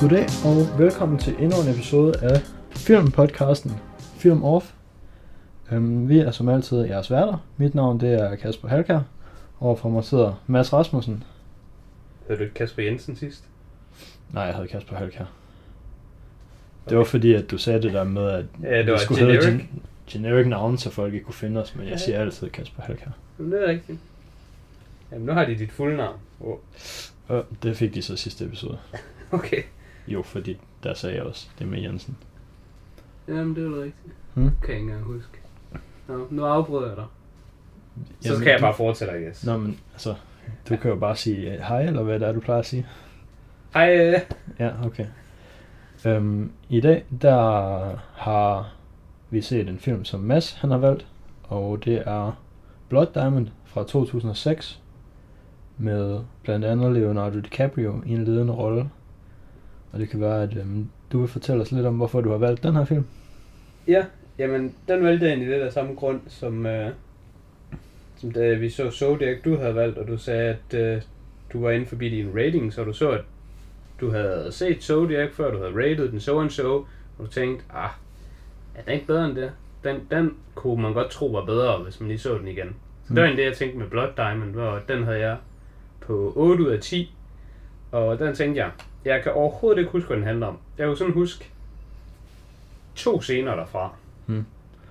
Goddag og velkommen til endnu en episode af filmpodcasten Film Off. Øhm, vi er som altid jeres værter. Mit navn det er Kasper Halkær. Overfor mig sidder Mads Rasmussen. Havde du ikke Kasper Jensen sidst? Nej, jeg hedder Kasper Halkær. Det var fordi, at du sagde det der med, at Ja, det vi skulle generic. hedde gen- generic navn, så folk ikke kunne finde os, men jeg Ja. siger altid Kasper Halkær. Jamen, det er rigtigt. Jamen, nu har de dit fulde navn. Oh. Og det fik de så sidste episode. Okay. Jo, fordi der sagde jeg også det med Jensen. Jamen, det er jo rigtigt. Hmm? Kan jeg ikke engang huske. Nå, nu afbryder jeg dig. Så Jamen, skal jeg du- bare fortsætte, I guess. Nå, men altså, du kan jo bare sige øh, hej, eller hvad det er, du plejer at sige. Hej, øh, Ja, okay. Øhm, I dag, der har vi set en film, som Mads han har valgt, og det er Blood Diamond fra 2006, med blandt andet Leonardo DiCaprio i en ledende rolle. Og det kan være, at øhm, du vil fortælle os lidt om, hvorfor du har valgt den her film. Ja, jamen, den valgte jeg egentlig lidt af samme grund, som, øh, som da vi så Zodiac, du havde valgt, og du sagde, at øh, du var inde forbi din rating, så du så, at du havde set Zodiac, før du havde rated den so and so, og du tænkte, ah, er den ikke bedre end det? Den, den kunne man godt tro var bedre, hvis man lige så den igen. Så det var Mm. egentlig det, jeg tænkte med Blood Diamond, hvor den havde jeg på 8 ud af 10, og den tænkte jeg, jeg kan overhovedet ikke huske, hvad den handler om. Jeg kunne sådan huske to scener derfra. Mm.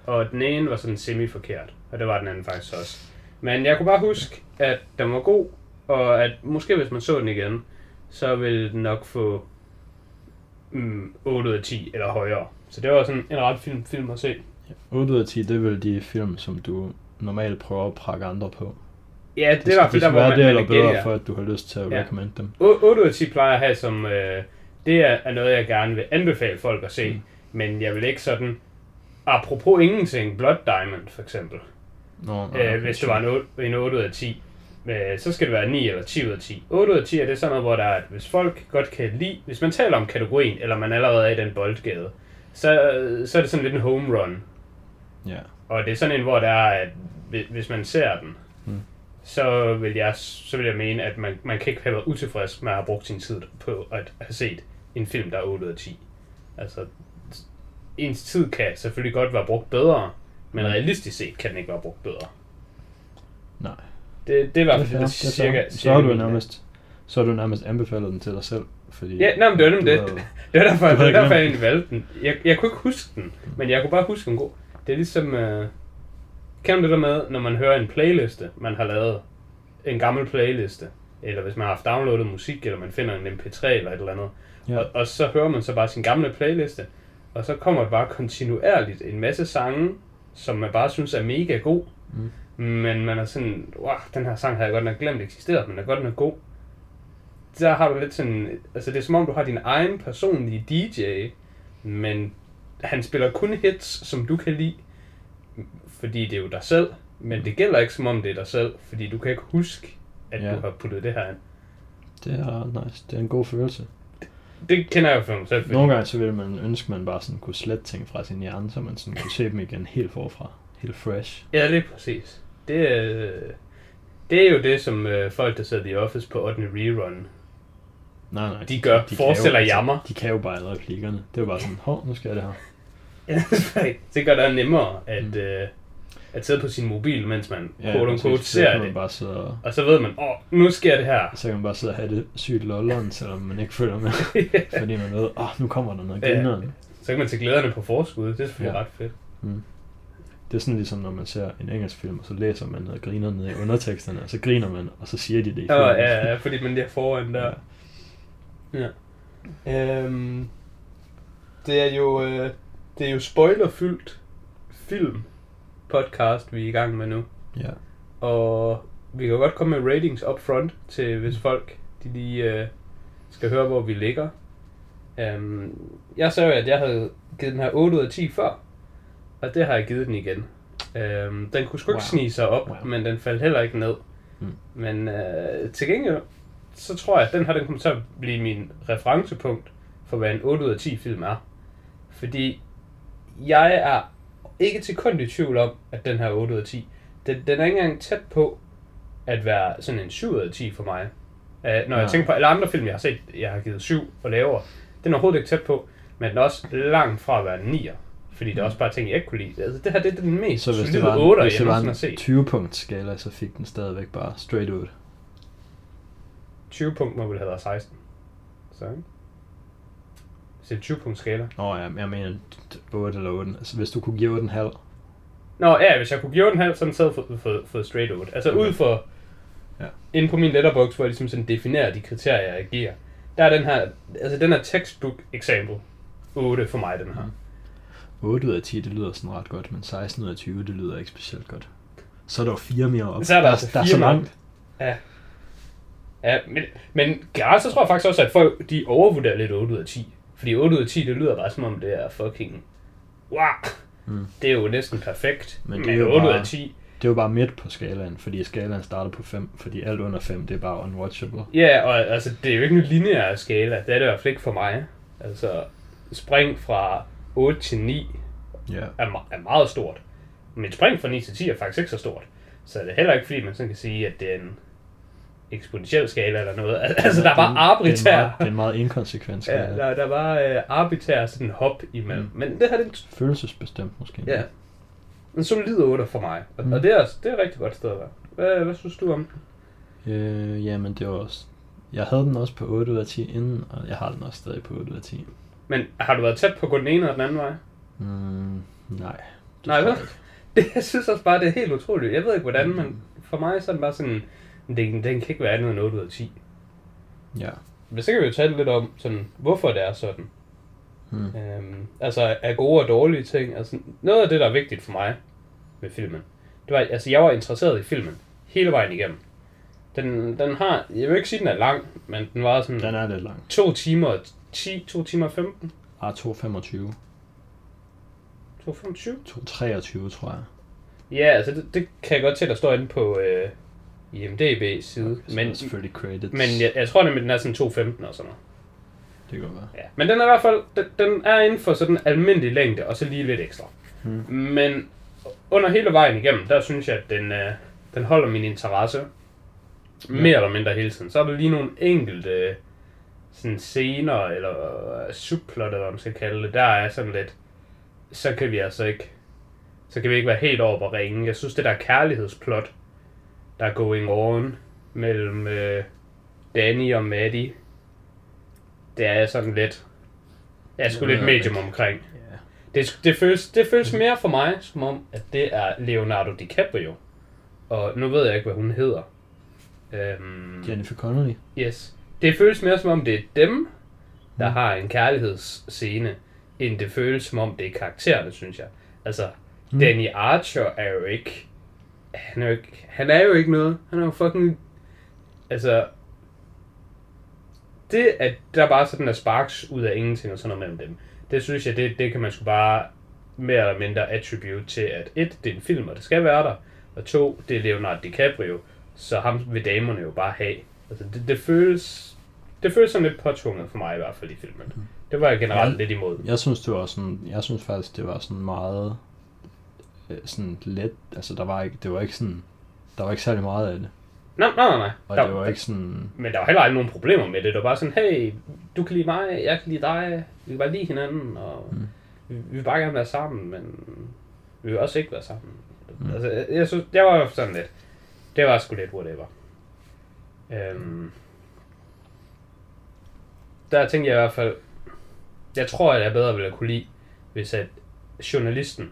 Og den ene var sådan semi-forkert, og det var den anden faktisk også. Men jeg kunne bare huske, at den var god, og at måske hvis man så den igen, så ville den nok få mm, 8 ud af 10 eller højere. Så det var sådan en ret film, film at se. 8 ud af 10, det er vel de film, som du normalt prøver at prakke andre på. Ja, det, Det er i hvert fald der, hvor man, det eller er bedre, for at du har lyst til at Ja. recommend dem. 8 ud af 10 plejer at have som, øh, det er, er noget, jeg gerne vil anbefale folk at se. Mm. Men jeg vil ikke sådan, apropos ingenting, Blood Diamond for eksempel. Nå, nå, øh, okay, hvis det var en 8, en 8 ud af 10. Øh, så skal det være 9 eller 10 ud af 10. 8 ud af 10 er det sådan noget, hvor der er, at hvis folk godt kan lide, hvis man taler om kategorien, eller man allerede er i den boldgade, så, så er det sådan lidt en home run. Ja. Og det er sådan en, hvor der er, at hvi- hvis man ser den. Så, vil jeg, så vil jeg mene, at man, man kan ikke have været utilfreds med at have brugt sin tid på at have set en film, der er 8 ud af 10. Altså, ens tid kan selvfølgelig godt være brugt bedre, men Mm. realistisk set kan den ikke være brugt bedre. Nej. Det, det er i hvert Det er fald fair, det, det er cirka. Så cirka har du nærmest, så du nærmest anbefalet den til dig selv, fordi... Ja, nej, men det var nemlig det. havde- Det var derfor, det var derfor jeg egentlig valgte den. Jeg, jeg kunne ikke huske den, men jeg kunne bare huske den god. Det er ligesom... Øh, kender du det der med, når man hører en playliste, man har lavet? En gammel playliste. Eller hvis man har haft downloadet musik, eller man finder en mp3 eller et eller andet. Ja. Og, og så hører man så bare sin gamle playliste. Og så kommer der bare kontinuerligt en masse sange, som man bare synes er mega god. Mm. Men man er sådan, wow, den her sang har jeg godt nok glemt eksisterede, men den er godt nok god. Der har du lidt sådan, altså det er som om du har din egen personlige DJ, men han spiller kun hits, som du kan lide, fordi det er jo dig selv. Men det gælder ikke som om det er dig selv, fordi du kan ikke huske, at Ja. du har puttet det her ind. Det er nice. Det er en god følelse. Det kender jeg jo for mig selv. Nogle gange så ville man ønske, man bare sådan kunne slette ting fra sin hjerne, så man sådan kunne se dem igen helt forfra. Helt fresh. Ja, det er præcis. Det er, det er jo det, som øh, folk, der sidder i Office på 8. rerun, Nej, nej. De gør. kan Forestiller jo, altså, jammer. De kan jo bare replikkerne. Det er jo bare sådan, hov, nu skal jeg det her. Ja, det gør det nemmere at, mm. øh, at sidde på sin mobil, mens man Ja, quote unquote ser kan man det. bare sidde og, Og så ved man, åh, nu sker det her. så kan man bare sidde og have det sygt lolleren, selvom man ikke følger med. fordi man ved, åh, oh, nu kommer der noget Ja. grineren. så kan man til glæderne på forskud. Det er selvfølgelig Ja. ja. ret fedt. Det er sådan ligesom, når man ser en engelsk film, og så læser man noget griner ned i underteksterne, og så griner man, og så siger de det i Ja, filmen. ja, ja, fordi man lige foran der. Ja. Øhm, det er jo, øh, det er jo spoilerfyldt film podcast, vi er i gang med nu. ja. Og vi kan godt komme med ratings up front til hvis folk de lige øh, skal høre, hvor vi ligger. Um, jeg sagde jo, at jeg havde givet den her 8 ud af 10 før, og det har jeg givet den igen. Um, den kunne sgu ikke Wow. snige sig op, Wow. men den faldt heller ikke ned. Mm. Men øh, til gengæld, så tror jeg, at den her den kommer til at blive min referencepunkt for, hvad en 8 ud af 10 film er. Fordi jeg er ikke til kun i tvivl om, at den her 8 ud af 10, den, den er ikke engang tæt på at være sådan en 7 ud af 10 for mig. Uh, når Nej. jeg tænker på alle andre film, jeg har set, jeg har givet 7 og lavere, Den er overhovedet ikke tæt på, men den er også langt fra at være en 9'er. Fordi der er også bare ting, jeg ikke kunne lide. Altså, det her det er den mest Så hvis det var en, 8'er, hvis det var en set. 20 punkt skala, så fik den stadigvæk bare straight 8. 20 punkt må vel have været 16. Så, ikke? Så det er 20 punkt skala. Nå ja, jeg mener 8 eller 8. Altså hvis du kunne give 8,5. Nå ja, hvis jeg kunne give den halv, så havde den sad fået, fået, fået straight 8. Altså Okay. ud for, Ja. inde på min letterbox, hvor jeg ligesom sådan definerer de kriterier, jeg giver. Der er den her, altså den her textbook example 8 for mig, den her. Mm. 8 ud af 10, det lyder sådan ret godt, men 16 ud af 20, det lyder ikke specielt godt. Så er der jo fire mere op. Så er der altså der er fire så langt. Ja, men, men generelt så tror jeg faktisk også, at folk de overvurderer lidt 8 ud af 10. Fordi 8 ud af 10, det lyder bare som om det er fucking... Wow! Mm. Det er jo næsten perfekt. Men det er men jo 8 ud bare- af 10, Det er jo bare midt på skalaen, fordi skalaen starter på 5, fordi alt under 5, det er bare unwatchable. Ja, og altså, det er jo ikke en lineær skala. Det er det i hvert fald ikke for mig. Altså, spring fra 8 til 9 Ja. er, er meget stort. Men spring fra 9 til 10 er faktisk ikke så stort. Så det er heller ikke, fordi man sådan kan sige, at det er en eksponentiel skala eller noget. Altså, der er bare Det er en meget, det er en meget inkonsekvent Ja, skala. der, der er bare øh, arbitær sådan hop imellem. Mm. Men det her, det Følelsesbestemt måske. ja, en solid 8 for mig. Og, Mm. og det, er, det er et rigtig godt sted at være. Hvad, hvad synes du om den? Øh, jamen det var også... Jeg havde den også på 8 ud af 10 inden, og jeg har den også stadig på 8 ud af 10. Men har du været tæt på at gå den ene eller den anden vej? Mm, nej. Det Nej, vel? Det, jeg synes også bare, det er helt utroligt. Jeg ved ikke, hvordan, Mm. men for mig så er den bare sådan, den, den kan ikke være andet end 8 ud af 10. Ja. Men så kan vi jo tale lidt om, sådan, hvorfor det er sådan. Mm. Øhm, altså, er gode og dårlige ting. Altså, noget af det, der er vigtigt for mig med filmen, det var, altså, jeg var interesseret i filmen hele vejen igennem. Den, den har, jeg vil ikke sige, den er lang, men den var sådan Den er lidt lang. 2 timer og 10, 2 timer og 15, R225. 2,25. 223, tror jeg. Ja, altså, det, det kan jeg godt til, der står inde på øh, IMDb side. Så er Men, selvfølgelig credits. men jeg, jeg tror nemlig, den er sådan 2,15 og sådan noget. Det kan godt være. Ja. Men den er i hvert fald, den, den er inden for sådan en almindelig længde, og så lige lidt ekstra. Hmm. Men under hele vejen igennem, der synes jeg, at den, øh, den holder min interesse. Mere eller mindre hele tiden. Så er der lige nogle enkelte øh, sådan scener, eller øh, subplot, eller hvad man skal kalde det, der er sådan lidt, så kan vi altså ikke, så kan vi ikke være helt over på ringen. Jeg synes, det der kærlighedsplot, der er going on mellem øh, Danny og Maddie, det er sådan lidt, jeg er sgu lidt medium omkring. Ja. Det, det, føles, det føles mere for mig, som om, at det er Leonardo DiCaprio. Og nu ved jeg ikke, hvad hun hedder. Øhm, Jennifer Connelly. yes. Det føles mere som om, det er dem, der Mm. har en kærlighedsscene, end det føles som om, det er karaktererne, synes jeg. Altså, Mm. Danny Archer er jo ikke... Han er jo ikke, han er jo ikke noget. Han er jo fucking... Altså... Det, at der bare sådan er sparks ud af ingenting og sådan noget mellem dem, det synes jeg, det, det kan man sgu bare mere eller mindre attribute til, at et, det er en film, og det skal være der, og to, det er Leonardo DiCaprio, så ham vil damerne jo bare have. Altså, det, det føles... Det føles sådan lidt påtvunget for mig i hvert fald i filmen. Det var jeg generelt Ja. lidt imod. Jeg synes, det var sådan, jeg synes faktisk, det var sådan meget øh, sådan let, altså der var ikke, det var ikke sådan, der var ikke særlig meget af det. Nej, nej, nej. Og Der- det var ikke sådan, Men der var heller ikke nogen problemer med det. Det var bare sådan, hey, du kan lide mig, jeg kan lide dig, vi kan bare lide hinanden, og Mm. vi, vi vil bare gerne være sammen, men vi vil også ikke være sammen. Mm. Altså, jeg, jeg synes, jeg var sådan lidt, det var sgu lidt whatever. Øhm, der tænkte jeg i hvert fald, jeg tror, at jeg bedre ville kunne lide, hvis at journalisten,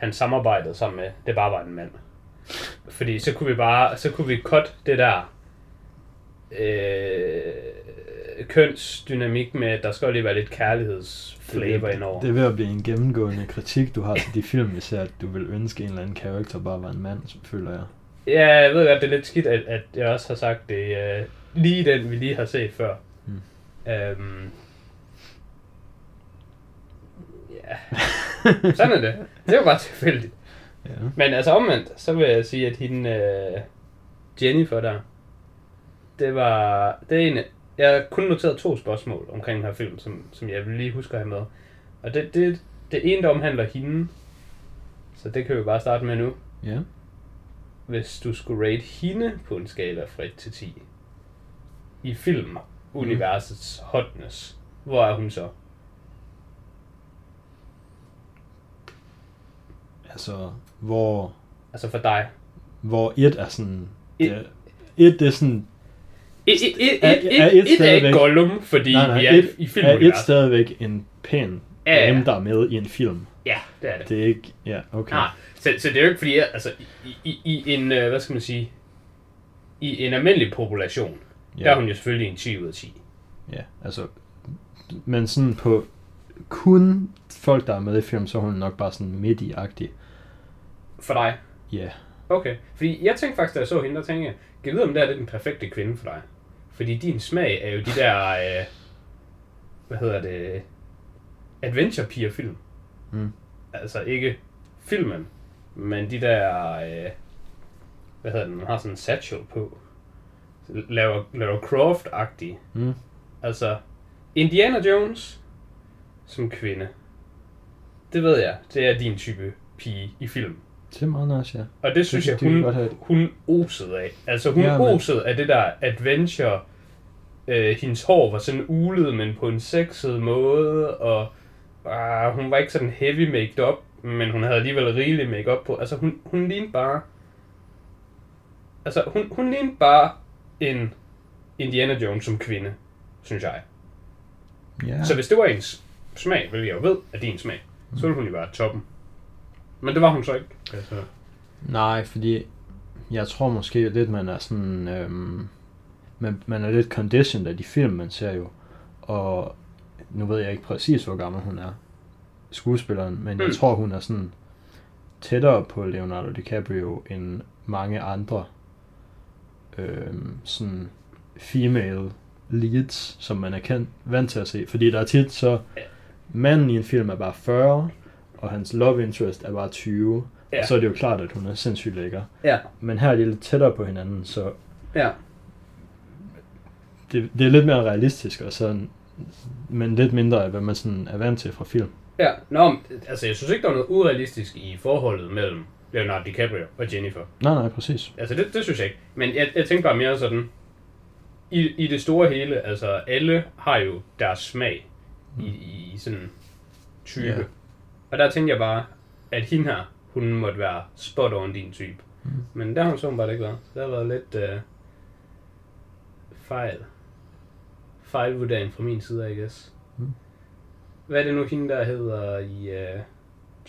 han samarbejdede sammen med, det bare var en mand. Fordi så kunne vi bare, så kunne vi cut det der øh, kønsdynamik med, at der skal lige være lidt kærlighedsflavor indover. det er ved at blive en gennemgående kritik, du har til de film, vi ser, at du vil ønske en eller anden karakter bare var en mand, føler jeg. Ja, jeg ved godt, det er lidt skidt, at, at jeg også har sagt det øh, lige den, vi lige har set før. Mm. Øhm, ja, sådan er det. Det jo bare tilfældigt. Ja. Men altså omvendt, så vil jeg sige, at hende øh, Jennifer der, det var, det er en, jeg har kun noteret to spørgsmål omkring den her film, som, som jeg vil lige huske at have med. Og det, det, det ene, der omhandler hende, så det kan vi bare starte med nu. Ja. Hvis du skulle rate hende på en skala fra 1 til 10, i filmuniversets hotness, hvor er hun så? Altså, hvor, Altså for dig. hvor et er sådan... Et- det, et det er sådan... Et, et, et, Er- et, er et, et er ikke Gollum, fordi Nej, nej, vi er et, i er filmen. et stadigvæk en pæn Ja, ja. dame, der er med i en film. Ja, det er det. Det er ikke... Ja, okay. Nej, så, så det er jo ikke fordi, altså, i, i, i en, øh, hvad skal man sige, i en almindelig population, ja. der er hun jo selvfølgelig en 10 ud af 10. Ja, altså... Men sådan på kun folk, der er med i film, så er hun nok bare sådan midt i agtig For dig. Ja, Okay, fordi jeg tænkte faktisk, da jeg så hende, der tænkte jeg, kan vide, om det er den perfekte kvinde for dig? Fordi din smag er jo de der, øh, hvad hedder det, adventure piger film. Mm. Altså ikke filmen, men de der, øh, hvad hedder det, man har sådan en satchel på. Laver, laver Croft-agtige. Mm. Altså, Indiana Jones som kvinde. Det ved jeg, det er din type pige i film. Det er meget nice, ja. Og det synes Det- jeg, det hun, have- hun osede af. Altså hun Ja, men- osede af det der adventure. Øh, hendes hår var sådan ulet, men på en sexet måde. Og ah, hun var ikke sådan heavy make up, men hun havde alligevel rigelig make på. Altså hun, hun lignede bare... Altså hun, hun lignede bare en Indiana Jones som kvinde, synes jeg. Ja. Så hvis det var ens smag, hvilket jeg jo ved er din smag, så ville hun jo være toppen. Men det var hun så ikke. Altså. Nej, fordi jeg tror måske lidt, man er sådan... Øhm, man, man er lidt conditioned af de film, man ser jo. Og nu ved jeg ikke præcis, hvor gammel hun er, skuespilleren, men jeg Mm. tror, hun er sådan tættere på Leonardo DiCaprio end mange andre øhm, sådan female leads, som man er kendt, vant til at se. Fordi der er tit så, manden i en film er bare 40, og hans love interest er bare 20. Ja. Og så er det jo klart, at hun er sindssygt lækker. Ja, Men her er de lidt tættere på hinanden, så ja. det, det er lidt mere realistisk, og sådan, men lidt mindre af, hvad man sådan er vant til fra film. Ja, nå, altså jeg synes ikke, der var noget urealistisk i forholdet mellem Leonardo DiCaprio og Jennifer. Nej, nej, præcis. Altså det, det synes jeg ikke. Men jeg, jeg tænker bare mere sådan, i, i det store hele, altså alle har jo deres smag i, i sådan type. Ja. Og der tænkte jeg bare, at hende her, hun måtte være spot on din type. Mm. Men der har hun så bare ikke været. Så der har været lidt øh, fejl. Fejlvurdering fra min side, I guess. Mm. Hvad er det nu hende, der hedder i øh,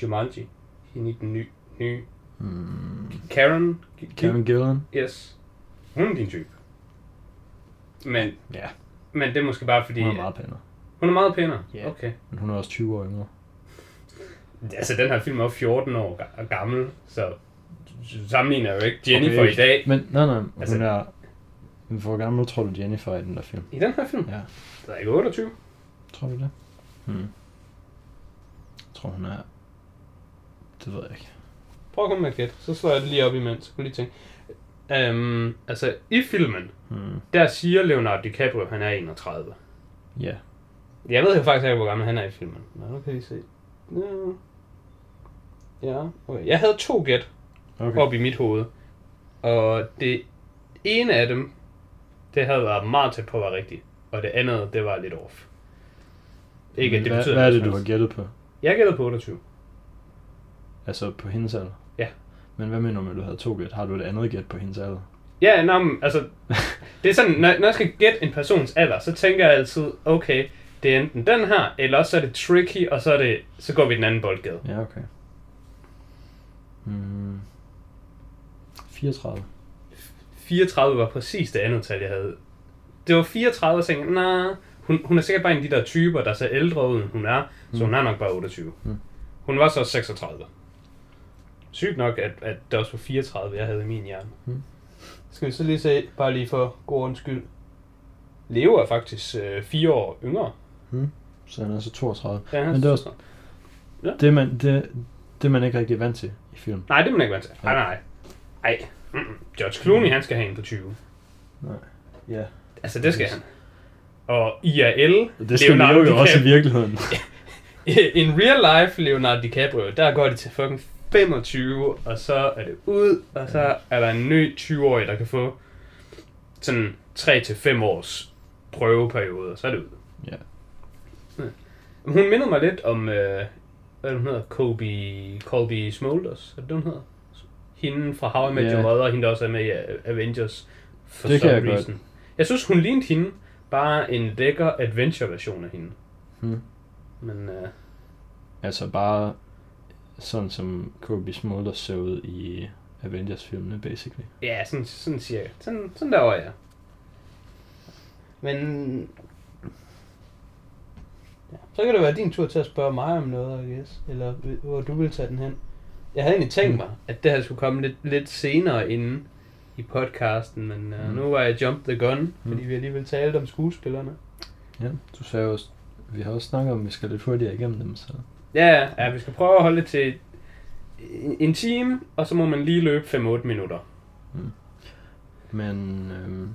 Jumanji? Hende i den nye, nye Mm. Karen? Karen Gillan? Yes. Hun er din type. Men, Ja, men det er måske bare fordi... hun er meget pænere. hun er meget pænere? Ja. Okay. Men hun er også 20 år yngre. Altså, den her film er jo 14 år ga- gammel, så sammenligner jo ikke Jennifer Okay. i dag. Men nej, nej, hun Altså- er... Hvor gammel tror du Jennifer er i den der film? I den her film? Ja. Der er ikke 28. Tror du det? Hmm. Jeg tror hun er... Det ved jeg ikke. Prøv at komme med et gæt, så slår jeg det lige op imens. Så kan lige tænke. Um, altså, i filmen, Hmm. der siger Leonardo DiCaprio, at han er 31. Ja. Jeg ved jo faktisk ikke, hvor gammel han er i filmen. Nå, nu kan I se. Ja. Ja, okay. Jeg havde to gæt Okay. op i mit hoved. Og det ene af dem, det havde været meget tæt på at være rigtigt. Og det andet, det var lidt off. Ikke, at det hvad, betyder hvad er det, du har gættet på? Jeg gættede på 28. Altså på hendes alder? Ja. Men hvad mener du med, at du havde to gæt? Har du et andet gæt på hendes alder? Ja, nå, men, altså, det er sådan, når, når jeg skal gætte en persons alder, så tænker jeg altid, okay, det er enten den her, eller også er det tricky, og så, er det, så går vi den anden boldgade. Ja, okay. Hmm. 34. 34 var præcis det andet tal, jeg havde. Det var 34, og tænkte, nej, hun, hun er sikkert bare en af de der typer, der ser ældre ud, end hun er, så hun er nok bare 28. Mm. Hun var så 36. Sygt nok, at, at det også var 34, jeg havde i min hjerne. Mm. Skal vi så lige se, bare lige for god ordens skyld. Leo er faktisk øh, fire år yngre. Så han er så 32. Ja, han Men det er også- Det er man, det, det er man ikke rigtig vant til i film. Nej, det er man ikke vant til. Nej, nej, nej. Ej, mm-mm. George Clooney, han skal have en på 20. Ja. Altså, det skal han. Og IRL, Det skal Leonardo jo også i virkeligheden. In real life, Leonardo DiCaprio, der går de til fucking 25, og så er det ud, og så er der en ny 20-årig, der kan få sådan 3-5 års prøveperiode, og så er det ud. Ja. Hun mindede mig lidt om, øh, hvad hun hedder, Kobe, Colby Smulders, er det hun hedder? Hende fra How I Met Ja. Your Mother, hende der også er med i øh, Avengers. For Det kan some jeg godt. reason. Jeg synes, hun lignede hende, bare en lækker adventure-version af hende. Hmm. Men øh, Altså bare sådan som Kobe Smulders så ud i Avengers-filmene, basically. ja, sådan, sådan cirka. Sådan, sådan der var jeg. Men... Ja. Så kan det være din tur til at spørge mig om noget, I guess. Eller hvor du vil tage den hen. Jeg havde egentlig tænkt mig, at det her skulle komme lidt, lidt senere inden i podcasten, men uh, Mm. nu var jeg jumped the gun, Mm. fordi vi alligevel talte om skuespillerne. Ja, du sagde også, vi har også snakket om, at vi skal lidt hurtigere igennem dem, så... Ja, ja, ja, vi skal prøve at holde det til en, en time, og så må man lige løbe 5-8 minutter. Men øhm,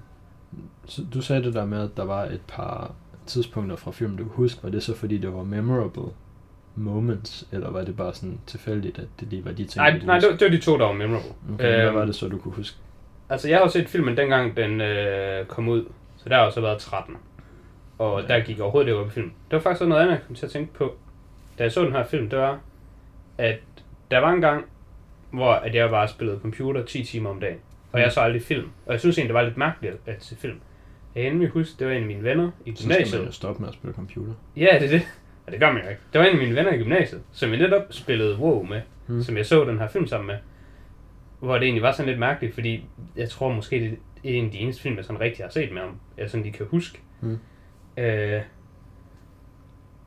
så du sagde det der med, at der var et par tidspunkter fra filmen, du kunne huske. Var det så fordi, det var memorable moments, eller var det bare sådan tilfældigt, at det lige var de ting, Nej, du nej det, var, det var de to, der var memorable. Okay, hvad Øhm, var det så, du kunne huske? Altså, jeg har jo set filmen dengang, den øh, kom ud. Så der har jo så været 13. Og Ja. der gik overhovedet ikke op i film. Det var faktisk også noget andet, jeg kom til at tænke på. Da jeg så den her film, det var, at der var en gang, hvor at jeg bare spillede computer 10 timer om dagen. Og jeg så aldrig film. Og jeg synes egentlig, det var lidt mærkeligt at se film. Jeg kan nemlig huske, det var en af mine venner i Så skal man gymnasiet. jo stoppe med at spille computer. Ja, det er det. Og det gør man jo ikke. Det var en af mine venner i gymnasiet, som jeg netop spillede WoW med, Mm. mm. som jeg så den her film sammen med. Hvor det egentlig var sådan lidt mærkeligt, fordi jeg tror måske, det er en af de eneste film, jeg sådan rigtig har set med ham. Jeg sådan lige kan huske. Mm. Øh,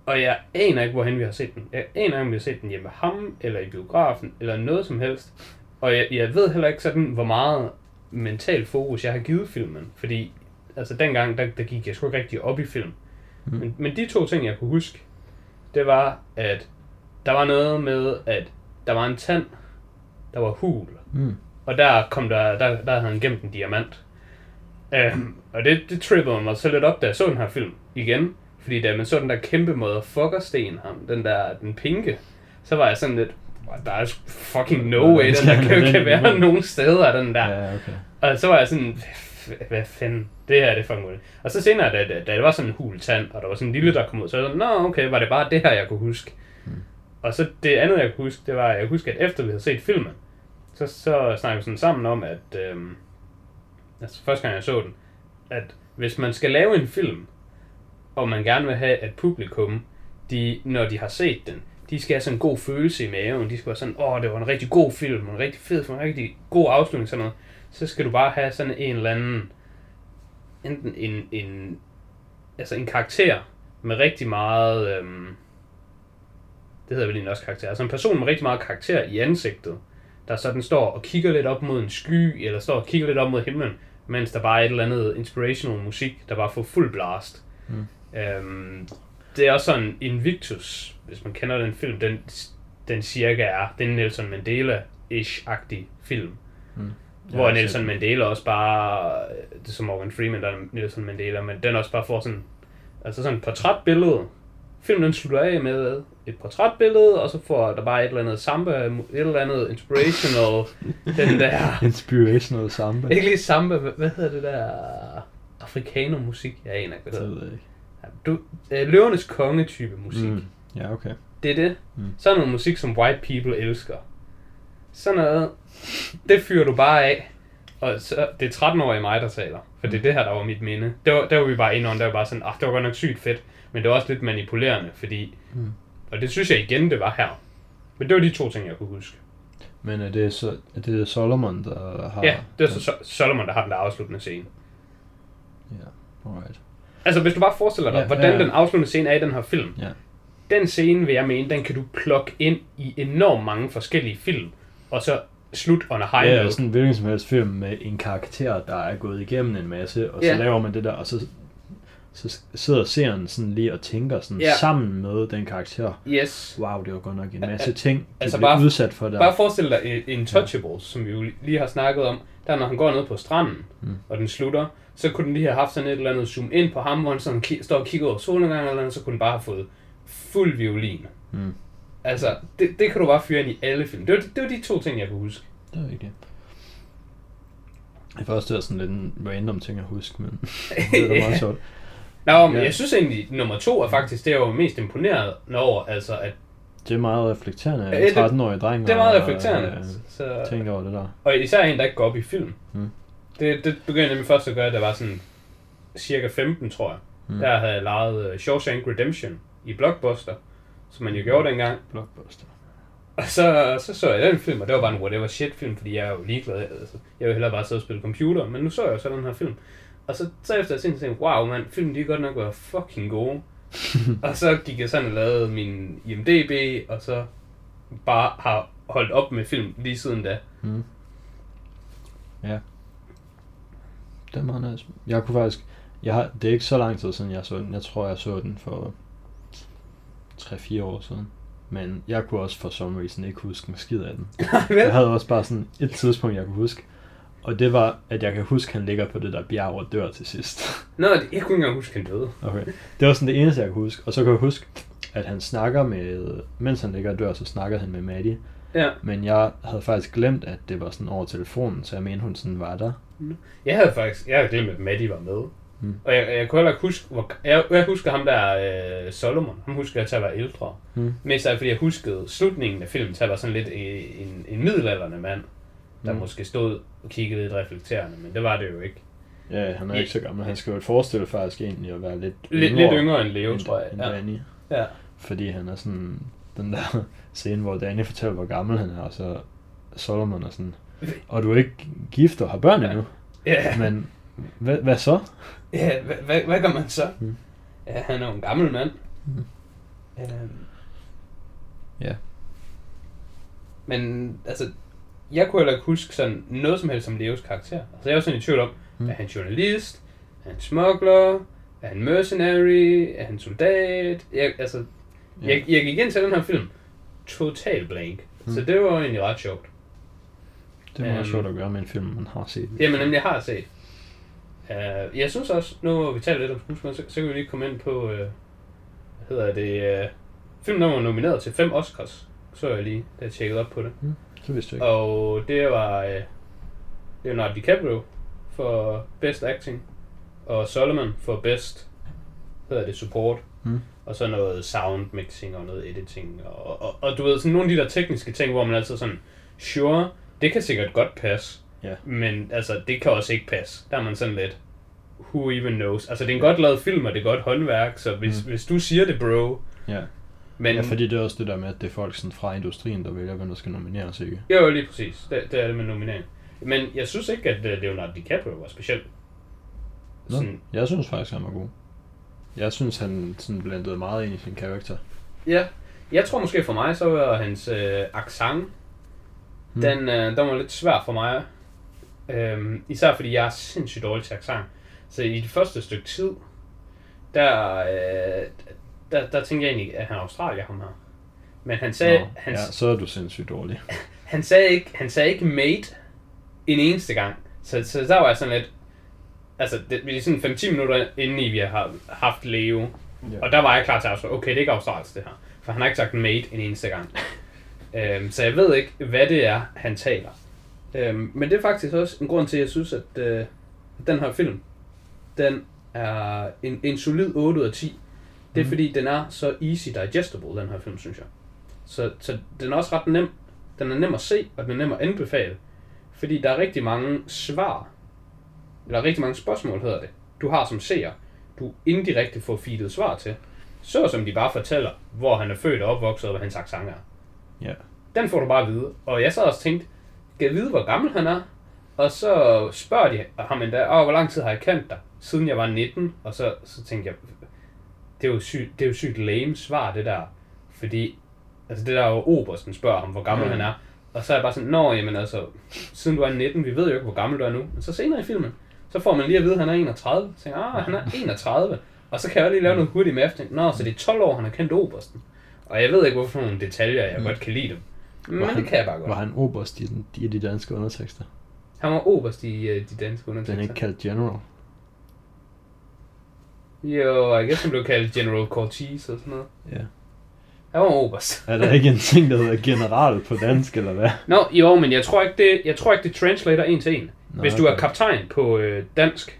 og jeg aner ikke, hvorhen vi har set den. Jeg aner ikke, om vi har set den hjemme ham, eller i biografen, eller noget som helst. Og jeg, jeg ved heller ikke sådan, hvor meget mental fokus jeg har givet filmen. Fordi altså dengang, der, der gik jeg sgu ikke rigtig op i film. Mm. Men, men de to ting, jeg kunne huske, det var, at der var noget med, at der var en tand, der var hul. Mm. Og der kom der, der, der havde han gemt en diamant. Um, og det, det trippede mig så lidt op, da jeg så den her film igen. Fordi da man så den der kæmpe motherfucker-sten, ham, den der, den pinke, så var jeg sådan lidt, "What, der er fucking no way, den der kan ikke være nogen steder, den der. Ja, okay. Og så var jeg sådan, "Hvad- fanden, det her det er fucking muligt. Og så senere, da, da, da det var sådan en hul tand, og der var sådan en lille, der kom ud, så var jeg sådan, nå okay, var det bare det her, jeg kunne huske. Mm. Og så det andet, jeg kunne huske, det var, jeg kunne huske, at efter vi havde set filmen, så, så snakkede vi sådan sammen om, at, øhm, altså første gang jeg så den, at hvis man skal lave en film, og man gerne vil have, at publikum, de, når de har set den, de skal have sådan en god følelse i maven. De skal være sådan, åh, det var en rigtig god film, en rigtig fed film, en rigtig god afslutning, sådan noget. Så skal du bare have sådan en eller anden, enten en, en, altså en karakter med rigtig meget, øhm, det hedder vel egentlig også karakter, altså en person med rigtig meget karakter i ansigtet, der sådan står og kigger lidt op mod en sky, eller står og kigger lidt op mod himlen, mens der bare er et eller andet inspirational musik, der bare får fuld blast. Mm. Øhm, det er også sådan Invictus, hvis man kender den film, den, den cirka er, det er en Nelson Mandela-ish-agtig film. Mm. Hvor Ja, Nelson så- Mandela også bare, det er som Morgan Freeman, der er Nelson Mandela, men den også bare får sådan, altså sådan et portrætbillede. Filmen slutter af med et portrætbillede, og så får der bare et eller andet samba, et eller andet inspirational, den der, Inspirational samba. ikke lige samba, hvad, hedder det der, afrikaner-musik, jeg aner ikke, hvad det hedder. ikke. Du, øh, løvernes konge-type musik. Mm. Ja, okay. Det er det. Mm. Sådan noget musik, som white people elsker. Sådan noget, det fyrer du bare af. Og så, det er 13-årige mig, der taler. For det er det her, der var mit minde. Der var, der var vi bare inde der var bare sådan, ah, det var godt nok sygt fedt. Men det var også lidt manipulerende, fordi... Mm. Og det synes jeg igen, det var her. Men det var de to ting, jeg kunne huske. Men er det, så, er det Solomon, der har... Ja, det er så så Solomon, der har den der afsluttende scene. Ja, alright. Altså, hvis du bare forestiller dig, Ja, hvordan ja, ja, ja. den afsluttende scene er i den her film. Ja. Den scene, vil jeg mene, den kan du plukke ind i enormt mange forskellige film. Og så slut on a high Ja, note. ja, sådan en hvilken som helst film med en karakter, der er gået igennem en masse, og så Ja. laver man det der, og så, så sidder seeren sådan lige og tænker sådan Ja. sammen med den karakter. Yes. Wow, det var godt nok en masse ting, du altså bare- udsat for der. Bare forestil dig i- Intouchables, som vi jo lige har snakket om. Der når han går ned på stranden, Mm. og den slutter, så kunne den lige have haft sådan et eller andet zoom ind på ham, hvor han sådan står og kigger over solnedgangen eller andet, så kunne den bare have fået fuld violin. Mm. Altså, det, det kan du bare fyre ind i alle film. Det var, det var de to ting, jeg kunne huske. Det er rigtigt. Jeg får også det er sådan lidt en random ting at huske, men det er da meget sjovt. Nå, men Ja. jeg synes egentlig, nummer to er faktisk det, jeg var mest imponeret over, altså at Det er meget reflekterende Ja, af en det- 13-årig dreng. det er meget og, reflekterende. øh, Så, tænker over det der. og især en, der ikke går op i film. Mm. Det, det begyndte jeg nemlig først at gøre, da jeg var sådan cirka 15, tror jeg. Mm. Der havde jeg lejet uh, Shawshank Redemption i Blockbuster, som man jo gjorde dengang. Blockbuster. Og så, så så jeg den film, og det var bare en whatever shit film, fordi jeg er jo ligeglad. Altså, jeg vil hellere bare sidde og spille computer, men nu så jeg jo så den her film. Og så, så efter jeg tænkte, wow mand, filmen de er godt nok været fucking gode. og så gik jeg sådan og lavede min IMDB, og så bare har holdt op med film lige siden da. Mm. Ja. Det er meget nice. Jeg kunne faktisk... Jeg har, det er ikke så lang tid siden, jeg så den. Jeg tror, jeg så den for 3-4 år siden. Men jeg kunne også for some reason ikke huske en skid af den. Jeg havde også bare sådan et tidspunkt, jeg kunne huske. Og det var, at jeg kan huske, at han ligger på det der bjerg og dør til sidst. Nå, det- jeg kunne ikke engang huske, at han døde. Okay. Det var sådan det eneste, jeg kunne huske. Og så kan jeg huske, at han snakker med... Mens han ligger og dør, så snakkede han med Maddie. Ja, Men jeg havde faktisk glemt, at det var sådan over telefonen, så jeg mente, hun sådan var der. jeg havde faktisk, jeg havde glemt, at Maddie var med. Mm. Og jeg, jeg kunne heller ikke huske, hvor, jeg, jeg husker ham der, øh, Solomon, ham husker jeg til at være ældre. Mm. Mest af fordi jeg huskede slutningen af filmen til at være sådan lidt en, en middelalderende mand, der Mm. måske stod og kiggede lidt reflekterende, men det var det jo ikke. Ja, han er ikke så gammel. Han skal jo forestille faktisk egentlig at være lidt Lidt, lidt yngre end Leo, end, tror jeg. end Ja. Danny. ja. Fordi han er sådan den der scene, hvor Danny fortæller, hvor gammel han er, og så Solomon er sådan, og du er ikke gift og har børn endnu, Ja, men hvad, hvad så? Ja hvad, hvad, hvad gør man så? Mm. Ja, han er jo en gammel mand. Mm. Øhm. Ja. Men altså, jeg kunne heller ikke huske sådan noget som helst om Leos karakter. Altså, jeg var sådan i tvivl om, Mm. er han journalist? Er han smuggler? Er han mercenary? Er han soldat? Jeg, altså, Ja. jeg, jeg gik ind til den her film total blank. Mm. Så det var egentlig ret sjovt. Det er meget Øhm. sjovt at gøre med en film, man har set. Jamen, nemlig, jeg har set. Uh, jeg synes også, nu hvor vi taler lidt om skuespil, så, så kan vi lige komme ind på, uh, hvad hedder det, uh, filmen var nomineret til fem Oscars, så jeg lige, da jeg tjekkede op på det. Så vidste jeg ikke. Og det var uh, Leonardo DiCaprio for Best Acting, og Solomon for Best, hvad hedder det, Support, Mm. og så noget sound mixing og noget editing, og, og, og du ved, sådan nogle af de der tekniske ting, hvor man altid sådan, sure, det kan sikkert godt passe, Ja. men altså, det kan også ikke passe. Der er man sådan lidt, who even knows. Altså, det er en godt lavet film, og det er godt håndværk, så hvis, Mm. hvis du siger det, bro, Ja. men... ja, fordi det er også det der med, at det er folk sådan fra industrien, der vælger, hvem der skal nomineres, ikke? Jo, lige præcis. Det, det er det med nominering. Men jeg synes ikke, at øh, Leonardo DiCaprio var specielt. Nå, Sådan, jeg synes faktisk, han var god. Jeg synes, han sådan blandede meget ind i sin karakter. ja. Jeg tror måske for mig, så var hans øh, accent, Hmm. den, øh, den var lidt svær for mig. Øhm, især fordi jeg er sindssygt dårlig til accent. Så i det første stykke tid, der, øh, der, der tænkte jeg egentlig, at han er australier, ham her. Men han sagde, Nå, han, ja, så er du sindssygt dårlig. han sagde ikke, han sagde ikke mate en eneste gang. Så, så der var jeg sådan lidt, altså det, vi er sådan 5-10 minutter inden i vi har haft Leo, Ja. og der var jeg klar til at afsløre, okay, det er ikke australsk det her. For han har ikke sagt mate en eneste gang. øhm, så jeg ved ikke, hvad det er, han taler. Øhm, men det er faktisk også en grund til, at jeg synes, at øh, den her film, den er en, en solid 8 ud af 10. Det er Mhm. fordi, den er så easy digestible, den her film, synes jeg. Så, så den er også ret nem. Den er nem at se, og den er nem at anbefale. Fordi der er rigtig mange svar, eller rigtig mange spørgsmål hedder det, du har som seer, du indirekte får feedet svar til. Så som de bare fortæller, hvor han er født og opvokset, og hvad hans accent er. Ja. Den får du bare at vide. Og jeg sad også og tænkte, kan jeg vide, hvor gammel han er? Og så spørger de ham endda, Åh, hvor lang tid har jeg kendt dig? Siden jeg var 19. Og så, så tænkte jeg, det er, jo sygt, det er jo sygt lame svar, det der. Fordi, altså det der er jo Obersten spørger ham, hvor gammel Mm. han er. Og så er jeg bare sådan, nå, jamen altså, siden du er 19, vi ved jo ikke, hvor gammel du er nu. Men så senere i filmen, så får man lige at vide, at han er 31. Så tænker ah, han er 31. Og så kan jeg lige lave noget hurtigt med efter. Nå, så det er 12 år, han har kendt Obersten. Og jeg ved ikke, hvorfor nogle detaljer, jeg Mm. godt kan lide dem. Men Var det han- kan jeg bare godt. Var han oberst i, den, i de danske undertekster? Han var oberst i uh, de danske Den er undertekster. ikke kaldt general. Jo, jeg guess han blev kaldt General Cortez og sådan noget. Ja. Han var oberst. Er der ikke en ting, der hedder general på dansk, eller hvad? Nå, jo, men jeg tror ikke, det, jeg tror ikke, det translater en til en. Nå, Hvis du er kaptajn på øh, dansk,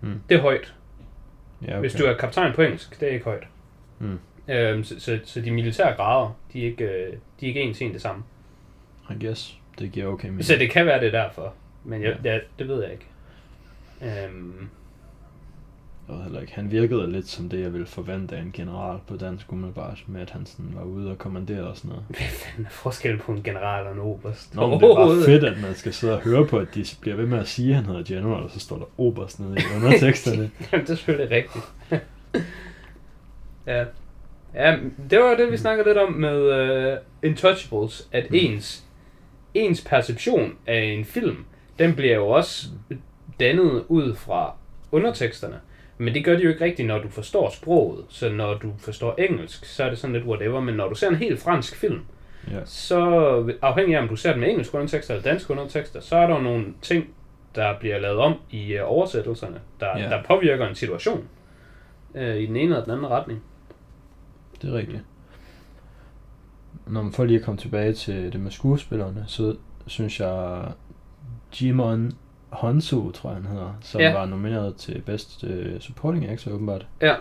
Hmm. det er højt. Ja, Okay. Hvis du er kaptajn på engelsk, det er ikke højt. Mm. Øhm, så, så, så de militære grader, de er ikke, øh, de er ikke en til en det samme. I guess. Det giver okay mening. Så det kan være det er derfor, men jeg, ja, det ved jeg ikke. Øhm, Jeg ved heller ikke. Han virkede lidt som det, jeg ville forvente af en general på dansk umiddelbart, med at han sådan var ude og kommandere og sådan noget. hvad fanden er forskel på en general og en oberst? Nå, men det er bare fedt, at man skal sidde og høre på, at de bliver ved med at sige, at han hedder general, og så står der oberst nede i underteksterne. Jamen, det er selvfølgelig rigtigt. ja. Ja, det var det, vi snakkede lidt om med uh, Intouchables, at Mm. ens, ens perception af en film, den bliver jo også dannet ud fra underteksterne. Men det gør de jo ikke rigtigt, når du forstår sproget. Så når du forstår engelsk, så er det sådan lidt whatever. Men når du ser en helt fransk film, ja. så afhængig af om du ser den med engelsk undertekster eller dansk undertekster, så er der nogle ting, der bliver lavet om i uh, oversættelserne, der, Ja. der påvirker en situation uh, i den ene eller den anden retning. Det er rigtigt. Når man får lige at komme tilbage til det med skuespillerne, så synes jeg, Jimon Honsu, tror jeg han hedder, som Ja. var nomineret til Best uh, Supporting Actor åbenbart. Ja.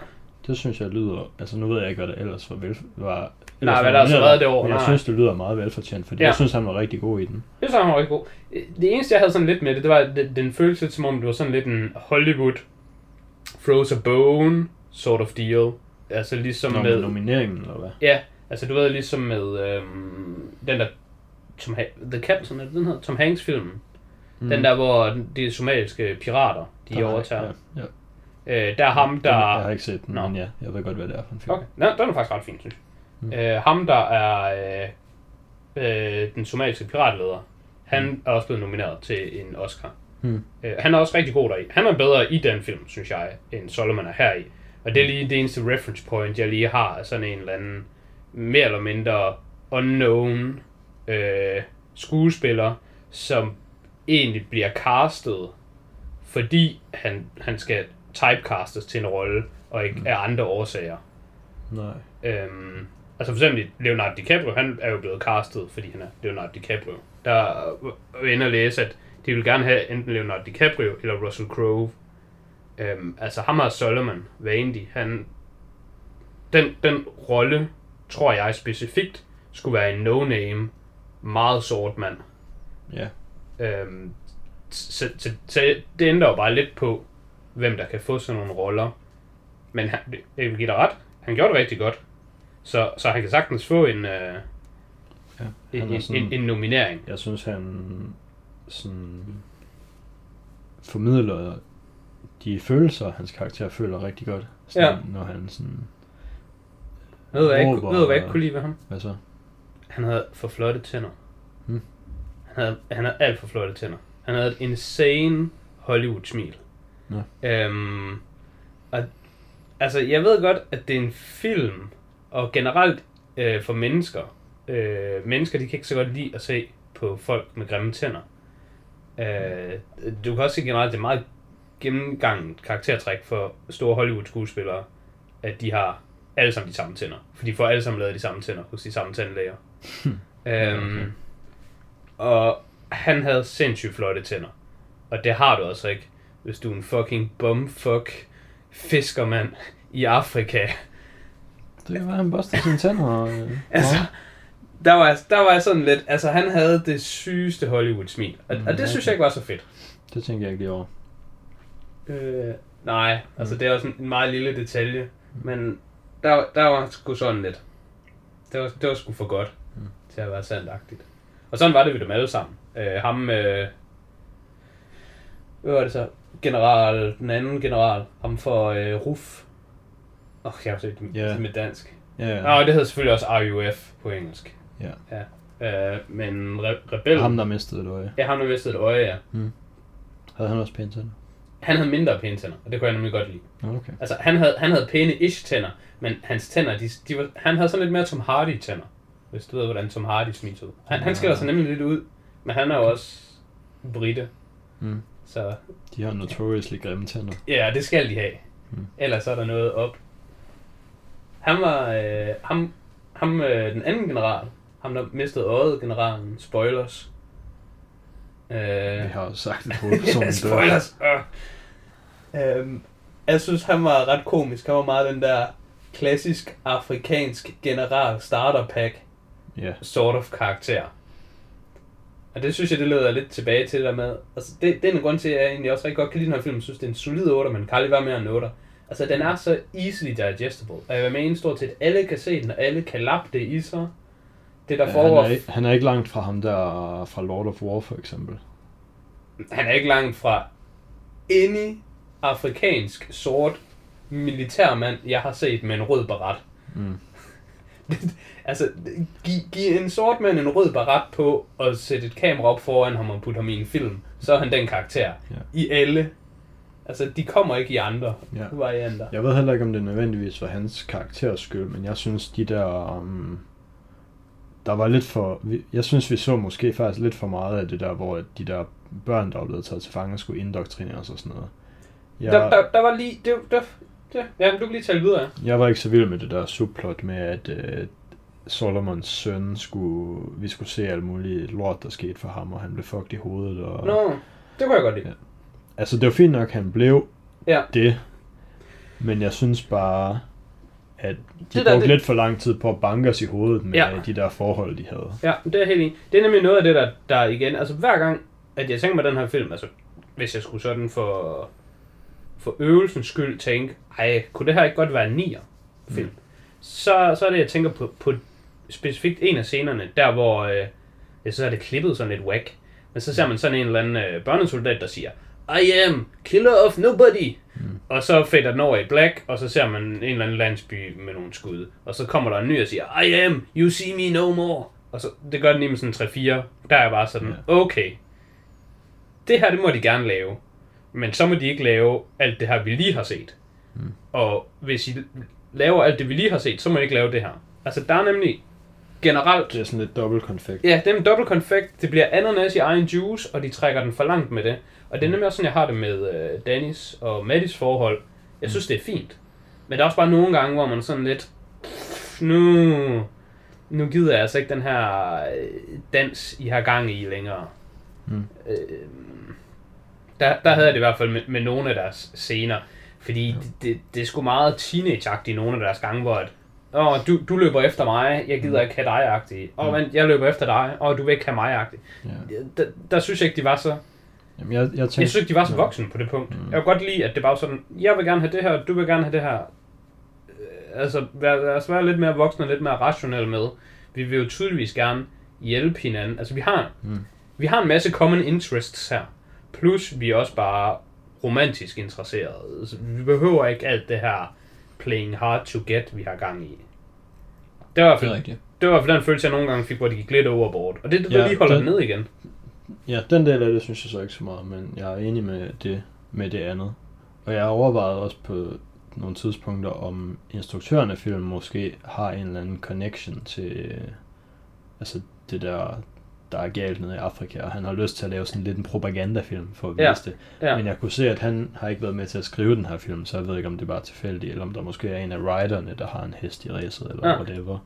Det synes jeg lyder, altså nu ved jeg ikke, hvad der ellers var, vel, var Nej, var hvad der har været det år, Men jeg nej. synes, det lyder meget velfortjent, fordi Ja. jeg synes, han var rigtig god i den. Det så han var rigtig god. Det eneste, jeg havde sådan lidt med det, det var, den, lidt som om, det var sådan lidt en Hollywood a bone sort of deal. Altså ligesom Nå, med... nomineringen, eller hvad? Ja, altså du ved ligesom med øhm, den der Tom ha- The Captain, er den her? Tom Hanks filmen. Mm. Den der, hvor de somaliske pirater, de Der- overtager. Ja, ja. Øh, der er ham, der... Den, jeg har ikke set den, Nå. men ja, jeg ved godt, hvad det er for en film. Okay, Nå, den er faktisk ret fin, synes jeg. Mm. Øh, ham, der er øh, øh, den somaliske piratleder, han Mm. er også blevet nomineret til en Oscar. Hmm. Øh, han er også rigtig god deri. Han er bedre i den film, synes jeg, end Solomon er her i. Og det er lige det eneste reference point, jeg lige har sådan en eller anden mere eller mindre unknown øh, skuespiller, som egentlig bliver castet, fordi han, han skal typecastes til en rolle, og ikke Mm. af andre årsager. Nej. Øhm, altså for eksempel Leonardo DiCaprio, han er jo blevet castet, fordi han er Leonardo DiCaprio. Der er inde at læse, at de vil gerne have enten Leonardo DiCaprio eller Russell Crowe. Øhm, altså ham og Solomon Vandy, han... Den, den rolle, tror jeg specifikt, skulle være en no-name, meget sort mand. Ja. Øhm, så, så, så det ændrer jo bare lidt på, hvem der kan få sådan nogle roller. Men han, jeg vil give dig ret. Han gjorde det rigtig godt. Så, så han kan sagtens få en, øh, ja. en, sådan, en, en nominering. Jeg synes, han sådan formidler de følelser, hans karakter føler rigtig godt. Sådan, Når han sådan... Ved du, hvad jeg ved hvad jeg ikke kunne lide ved ham? Hvad så? Han havde for flotte tænder. Hmm. Han havde, han havde alt for flotte tænder. Han havde et insane Hollywood-smil. Nå. Øhm, og, altså, jeg ved godt, at det er en film, og generelt øh, for mennesker, øh, mennesker, de kan ikke så godt lide at se på folk med grimme tænder. Øh, du kan også se generelt, det er meget gennemgangen karaktertræk for store Hollywood-skuespillere, at de har alle sammen de samme tænder. For de får alle sammen lavet de samme tænder hos de samme tandlæger. øhm, okay. Og han havde sindssygt flotte tænder. Og det har du altså ikke, hvis du er en fucking bumfuck fiskermand i Afrika. Det kan være, han børster sine tænder. Og, øh, Altså, der var, der var jeg sådan lidt, altså han havde det sygeste Hollywood-smil. Og, Mm, og det synes jeg ikke var så fedt. det tænker jeg ikke lige over. Øh, nej, altså Mm. det er også en, meget lille detalje. Men der, der var sgu sådan lidt. Det var, det var sgu for godt Mm. til at være sandagtigt. Og sådan var det ved dem alle sammen. Øh, ham, øh, hvad var det så? General, den anden general, ham for øh, RUF. Åh, oh, jeg har set det Ja. med dansk. Ja, ja. Nå, det hedder selvfølgelig også RUF på engelsk. Ja. ja. Øh, men re- rebel... Ham, der mistede et øje. Ja, ham der mistede et øje, ja. Havde han også pæne tænder? Han havde mindre pæne tænder, og det kunne jeg nemlig godt lide. Okay. Altså, han havde, han havde pæne ish tænder, men hans tænder, de, de var, han havde sådan lidt mere Tom Hardy tænder. Hvis du ved, hvordan Tom Hardy smiser ud. Han, han skiller sig nemlig lidt ud, men han er jo også brite. Mm. Så De har notoriously grimme tænder. ja, det skal de have. Mm. Ellers er der noget op. Han var, øh, ham, ham øh, den anden general, ham der mistede øjet, generalen, spoilers. Øh, Vi har jo sagt, at hovedpersonen dør. Spoilers! Øh. Øhm, Jeg synes, han var ret komisk. Han var meget den der klassisk afrikansk general starter pack Ja. sort of karakter. Og det synes jeg, det leder lidt tilbage til der med. Altså, det, det er en grund til, at jeg egentlig også rigtig godt kan lide den her film. Jeg synes, det er en solid 8, men kan aldrig være mere end 8. Altså, den er så easily digestible. Og jeg vil mene stort set, alle kan se den, og alle kan lappe det i sig. Det der Ja, foregår... han, er, ikke- han er ikke langt fra ham der fra Lord of War, for eksempel. han er ikke langt fra any afrikansk sort militærmand, jeg har set med en rød barat. Mm. Altså, giv, giv en sort mand en rød barat på, og sætte et kamera op foran ham og putte ham i en film, så er han den karakter. Ja. I alle. Altså, de kommer ikke i andre Ja. varianter. Jeg ved heller ikke, om det nødvendigvis var hans karakters skyld, men jeg synes, de der... Um, der var lidt for... Jeg synes, vi så måske faktisk lidt for meget af det der, hvor de der børn, der var blevet taget til fange, skulle indoktrineres og sådan noget. Ja. Der, Jeg, der, der var lige... Det, det, det, ja, du kan lige tale videre. jeg var ikke så vild med det der subplot med, at uh, Solomons søn skulle... Vi skulle se alt muligt lort, der skete for ham, og han blev fucked i hovedet. Og, Nå, det kunne jeg godt lide. Ja. Altså, det var fint nok, han blev Ja. det. Men jeg synes bare, at de Det der, brugte det- lidt for lang tid på at banke os i hovedet med Ja. de der forhold, de havde. Ja, det er jeg helt enig. Det er nemlig noget af det, der, der igen... Altså, hver gang, at jeg tænker mig den her film, altså, hvis jeg skulle sådan for, for øvelsens skyld tænke, ej, kunne det her ikke godt være en nier film? Mm. Så, så er det, jeg tænker på, på specifikt en af scenerne, der hvor, øh, ja, så er det klippet sådan lidt whack, men så ser man sådan en eller anden øh, børnesoldat, der siger, I am killer of nobody. Mm. Og så fader den over i black, og så ser man en eller anden landsby med nogle skud. Og så kommer der en ny og siger, I am, you see me no more. Og så, det gør den lige med sådan 3-4. Der er jeg bare sådan, Ja. okay. Det her, det må de gerne lave. Men så må de ikke lave alt det her, vi lige har set. Mm. Og hvis I laver alt det, vi lige har set, så må I ikke lave det her. Altså, der er nemlig generelt... Det er sådan lidt dobbelt konfekt. Ja, det er en dobbelt konfekt. Det bliver ananas i egen juice, og de trækker den for langt med det. Og det er nemlig også sådan, jeg har det med øh, Dennis og Mattis forhold. Jeg synes, det er fint. Men der er også bare nogle gange, hvor man sådan lidt... Nu, nu gider jeg altså ikke den her øh, dans, I har gang i længere. Mm. Øh, der, der havde jeg det i hvert fald med, med nogle af deres scener. Fordi det, det, det er sgu meget teenage-agtigt nogle af deres gange, hvor at, Åh, du, du løber efter mig, jeg gider ikke have dig-agtigt. Åh, vent, jeg løber efter dig, og du vil ikke have mig-agtigt. Ja. Der, der synes jeg ikke, de var så... Jamen, jeg, jeg, tænkte, Jeg synes ikke, de var så voksne på det punkt. Mm. Jeg kunne godt lide, at det bare var sådan, jeg vil gerne have det her, du vil gerne have det her. Øh, Altså, lad os være lidt mere voksne og lidt mere rationelle med. Vi vil jo tydeligvis gerne hjælpe hinanden. Altså, vi har, Mm. vi har en masse common interests her. Plus, vi er også bare romantisk interesserede. Altså, vi behøver ikke alt det her playing hard to get, vi har gang i. Det var i hvert Det er fald, rigtigt. det var i hvert fald den følelse, jeg nogle gange fik, hvor de gik lidt overboard. Og det, det Ja, lige holder den ned igen. Ja, den del af det synes jeg så ikke så meget, men jeg er enig med det, med det andet. Og jeg har overvejet også på nogle tidspunkter, om instruktøren af filmen måske har en eller anden connection til øh, altså det der, der er galt nede i Afrika, og han har lyst til at lave sådan lidt en propagandafilm for at vise Ja, det. ja. Men jeg kunne se, at han har ikke været med til at skrive den her film, så jeg ved ikke, om det er bare tilfældigt, eller om der måske er en af writerne, der har en hest i ræset, eller Ja. whatever.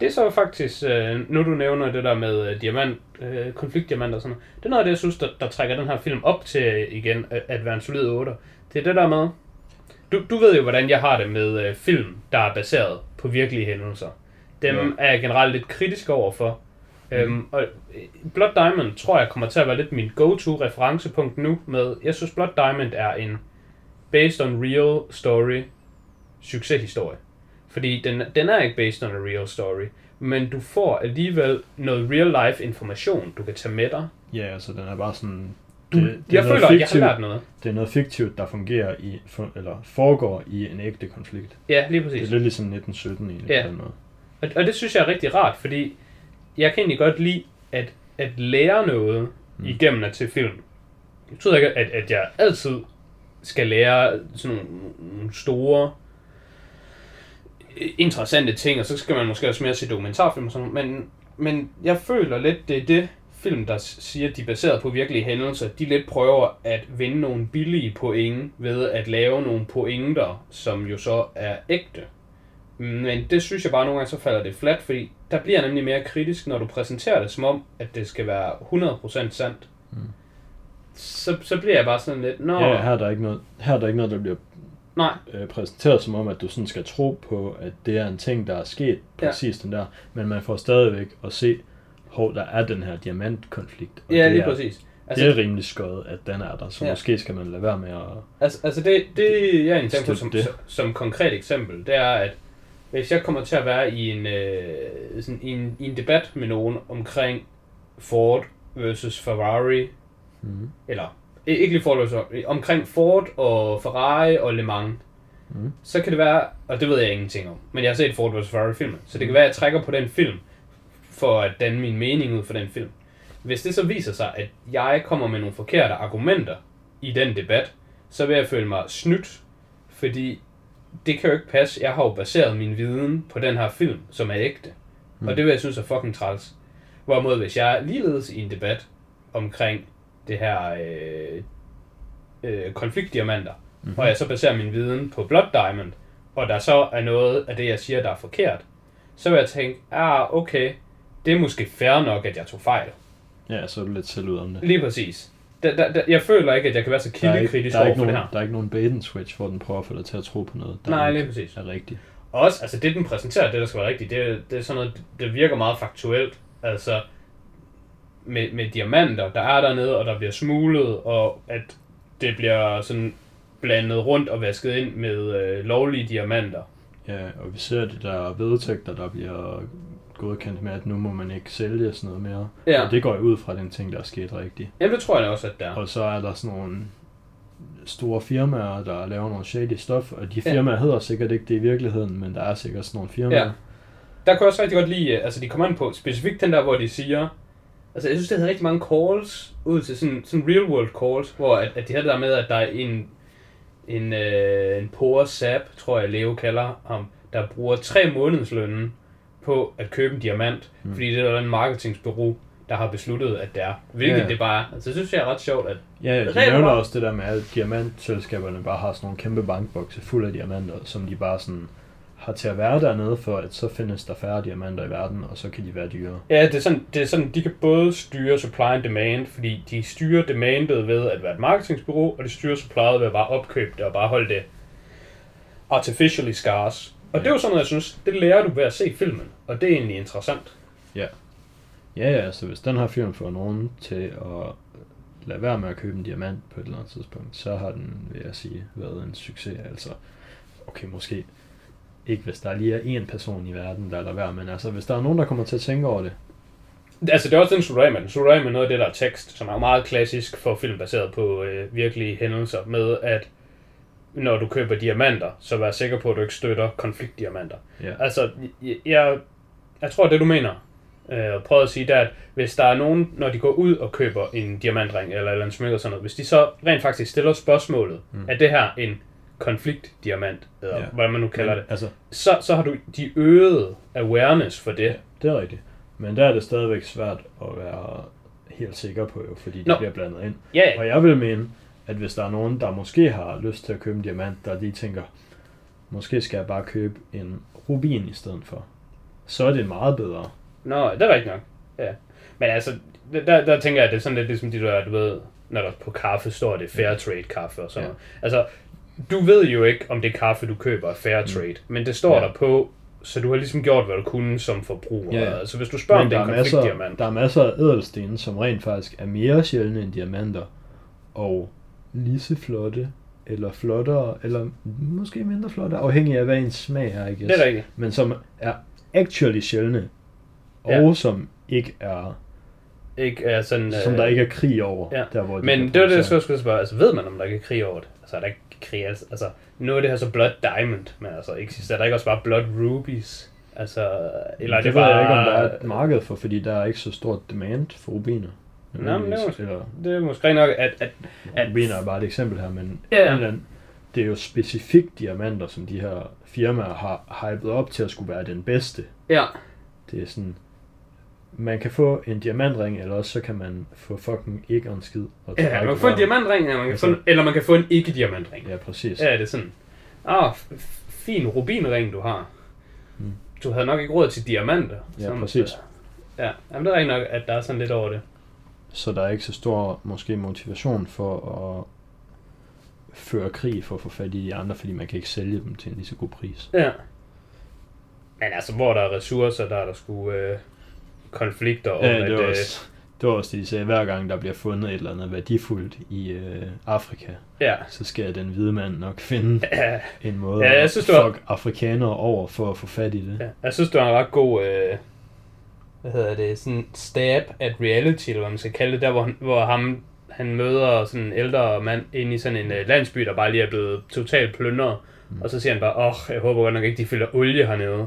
Det er så faktisk, øh, nu du nævner det der med øh, diamant, øh, konfliktdiamant og sådan noget, det er noget af det, jeg synes, der, der trækker den her film op til igen at, være en solid 8. Det er det der med, du, du ved jo, hvordan jeg har det med øh, film, der er baseret på virkelige hændelser. Dem Ja. er jeg generelt lidt kritisk over for. Øhm, og øh, Blood Diamond tror jeg kommer til at være lidt min go-to referencepunkt nu med, jeg synes Blood Diamond er en based on real story succeshistorie. Fordi den, den er ikke based on a real story, men du får alligevel noget real life information, du kan tage med dig. Ja, altså den er bare sådan... Du, det, det er jeg føler, at jeg har fiktivt. lært noget. Det er noget fiktivt, der fungerer i, for, eller foregår i en ægte konflikt. Ja, lige Det præcis. er lidt ligesom 1917 egentlig Ja. på den måde. Og, og det synes jeg er rigtig rart, fordi jeg kan egentlig godt lide at, at lære noget mm. igennem at til film. Det betyder ikke, at, at jeg altid skal lære sådan nogle, store interessante ting, og så skal man måske også mere se dokumentarfilm og sådan men, men jeg føler lidt, det er det film, der siger, at de er baseret på virkelige hændelser, de lidt prøver at vinde nogle billige point ved at lave nogle pointer, som jo så er ægte. Men det synes jeg bare nogle gange, så falder det flat, fordi der bliver nemlig mere kritisk, når du præsenterer det som om, at det skal være 100% sandt. Mm. Så, så bliver jeg bare sådan lidt, nå, Ja, her er, der ikke noget, her er der ikke noget, der bliver Nej. øh, præsenteret som om, at du sådan skal tro på, at det er en ting, der er sket Ja. præcis den der, men man får stadigvæk at se, hvor der er den her diamantkonflikt. Og Ja, det lige er, præcis. Altså, det er rimelig skøjet, at den er der, så Ja. ja. måske skal man lade være med at... Altså, altså det, det jeg er tænker på som, det. som, som konkret eksempel, det er, at hvis jeg kommer til at være i en, øh, sådan, i en, i en debat med nogen omkring Ford versus Ferrari, Mm. eller ikke lige Ferrari, omkring Ford og Ferrari og Le Mans, Mm. så kan det være, og det ved jeg ingenting om, men jeg har set Ford vs. Ferrari filmen, så det kan være, at jeg trækker på den film, for at danne min mening ud for den film. Hvis det så viser sig, at jeg kommer med nogle forkerte argumenter i den debat, så vil jeg føle mig snydt, fordi det kan jo ikke passe. Jeg har jo baseret min viden på den her film, som er ægte. Mm. Og det vil jeg synes er fucking træls. Hvorimod hvis jeg ligeledes i en debat omkring det her øh, øh, konfliktdiamanter, Mhm. og jeg så baserer min viden på Blood Diamond, og der så er noget af det, jeg siger, der er forkert, så vil jeg tænke, ah, okay, det er måske fair nok, at jeg tog fejl. Ja, så er du lidt selv ud om det. Lige præcis. Der, der, der, jeg føler ikke, at jeg kan være så er, kildekritisk er over for det nogen, her. der er ikke nogen bait and switch, hvor den prøver at få dig til at tro på noget, der Nej, lige præcis. er rigtigt. Og også, altså det den præsenterer, det der skal være rigtigt, det, er- det er sådan noget, det virker meget faktuelt. Altså, med, med diamanter, der er dernede, og der bliver smuglet, og at det bliver sådan blandet rundt og vasket ind med øh, lovlige diamanter. Ja, og vi ser de der vedtægter, der bliver godkendt med, at nu må man ikke sælge sådan noget mere. Ja. Og det går jo ud fra den ting, der er sket rigtigt. Jamen det tror jeg også, at der er. Og så er der sådan nogle store firmaer, der laver nogle shady stuff, og de Ja. firmaer hedder sikkert ikke det i virkeligheden, men der er sikkert sådan nogle firmaer. Ja. Der kan jeg også rigtig godt lide, øh, altså de kommer ind på specifikt den der, hvor de siger, altså jeg synes, det havde rigtig mange calls ud til sådan, sådan real world calls, hvor at, at de havde der med, at der er en, en, øh, en poor sap, tror jeg Leo kalder ham, der bruger tre månedslønnen på at købe en diamant, mm. fordi det er en marketingsbureau, der har besluttet, at det er. Hvilket Ja. det bare er. Altså, det synes jeg er ret sjovt, at Ja, de nævner også det der med, at diamantselskaberne bare har sådan nogle kæmpe bankbokse fulde af diamanter, som de bare sådan har til at være dernede, for at så findes der færre diamanter i verden, og så kan de være dyre. Ja, det er, sådan, det er sådan, de kan både styre supply and demand, fordi de styrer demandet ved at være et marketingsbureau, og de styrer supplyet ved at bare opkøbe det og bare holde det artificially scarce. Og det er jo sådan noget, jeg synes, det lærer du ved at se filmen, og det er egentlig interessant. Ja, ja, altså hvis den her film får nogen til at lade være med at købe en diamant på et eller andet tidspunkt, så har den, vil jeg sige, været en succes. Altså, okay, måske ikke hvis der lige er én person i verden, der lader være, men altså hvis der er nogen, der kommer til at tænke over det, Altså, det er også den slutter af med noget af det der tekst, som er meget klassisk for film baseret på øh, virkelige hændelser, med at når du køber diamanter, så vær sikker på, at du ikke støtter konfliktdiamanter. ja, Altså, jeg, jeg, jeg tror, det du mener, øh, og prøver at sige, det er, at hvis der er nogen, når de går ud og køber en diamantring eller, eller en smykke og sådan noget, hvis de så rent faktisk stiller spørgsmålet, mm. er det her en konfliktdiamant, eller Ja. hvad man nu kalder det, altså, så, så har du de øget awareness for det. Ja, det er rigtigt. Men der er det stadigvæk svært at være helt sikker på, jo, fordi det Nå. bliver blandet ind. Ja, ja. Og jeg vil mene, at hvis der er nogen, der måske har lyst til at købe en diamant, der de tænker, måske skal jeg bare købe en rubin i stedet for, så er det meget bedre. Nå, det er rigtigt nok. Ja. Men altså, der, der tænker jeg, at det er sådan lidt ligesom de der, du ved, når der på kaffe står det fair trade kaffe og sådan Ja. noget. Altså, du ved jo ikke, om det kaffe, du køber, er fair trade, men det står Ja. der på, så du har ligesom gjort, hvad du kunne som forbruger. Ja, ja. Altså, hvis du spørger, om Men det der er en masser, konfliktdiamant. der er masser af ædelsten, som rent faktisk er mere sjældne end diamanter, og lige så flotte, eller flottere, eller måske mindre flotte, afhængig af hvad ens smag er, I guess. Det er rigtigt. men som er actually sjældne, og Ja. som ikke er, Ikke er sådan... som øh, der ikke er krig over, Ja. der hvor de Men det var det, jeg skulle spørge. Altså, ved man, om der ikke er krig over det? Altså, er der ikke krig? Altså, altså nu er det her så Blood Diamond, men altså, eksisterer der ikke også bare Blood Rubies? Altså, eller er det, det, ved bare... jeg ikke, om der er et marked for, fordi der er ikke så stort demand for rubiner. Nå, men det er måske- Eller, Det er måske nok, at, at, at rubiner er bare et eksempel her, men Ja. en eller anden- det er jo specifikt diamanter, som de her firmaer har hypet op til at skulle være den bedste. ja, Det er sådan, man kan få en diamantring, eller også så kan man få fucking ikke en skid. Og ja, man kan få en diamantring, eller man kan, Altså- få en, eller man kan få en ikke-diamantring. Ja, præcis. Ja, det er sådan. Ah, fin rubinring, du har. Mm. Du havde nok ikke råd til diamanter. Ja, præcis. Ja, jamen det er rigtig nok, at der er sådan lidt over det. Så der er ikke så stor måske motivation for at føre krig for at få fat i de andre, fordi man kan ikke sælge dem til en lige så god pris. Ja. Men altså, hvor der er ressourcer, der er der sgu øh, konflikter om, Ja, at... det var øh, også, det var også det, de sagde, hver gang der bliver fundet et eller andet værdifuldt i øh, Afrika, Ja. så skal den hvide mand nok finde Ja, en måde Ja, jeg at synes, var- fuck afrikanere over for at få fat i det. ja. Jeg synes, det var en ret god... Øh, hvad hedder det? Sådan stab at reality, eller hvad man skal kalde det. Der, hvor, han, hvor ham, han møder sådan en ældre mand inde i sådan en øh, landsby, der bare lige er blevet totalt plyndret. Mm. Og så siger han bare, åh, oh, jeg håber godt nok ikke, de fylder olie hernede.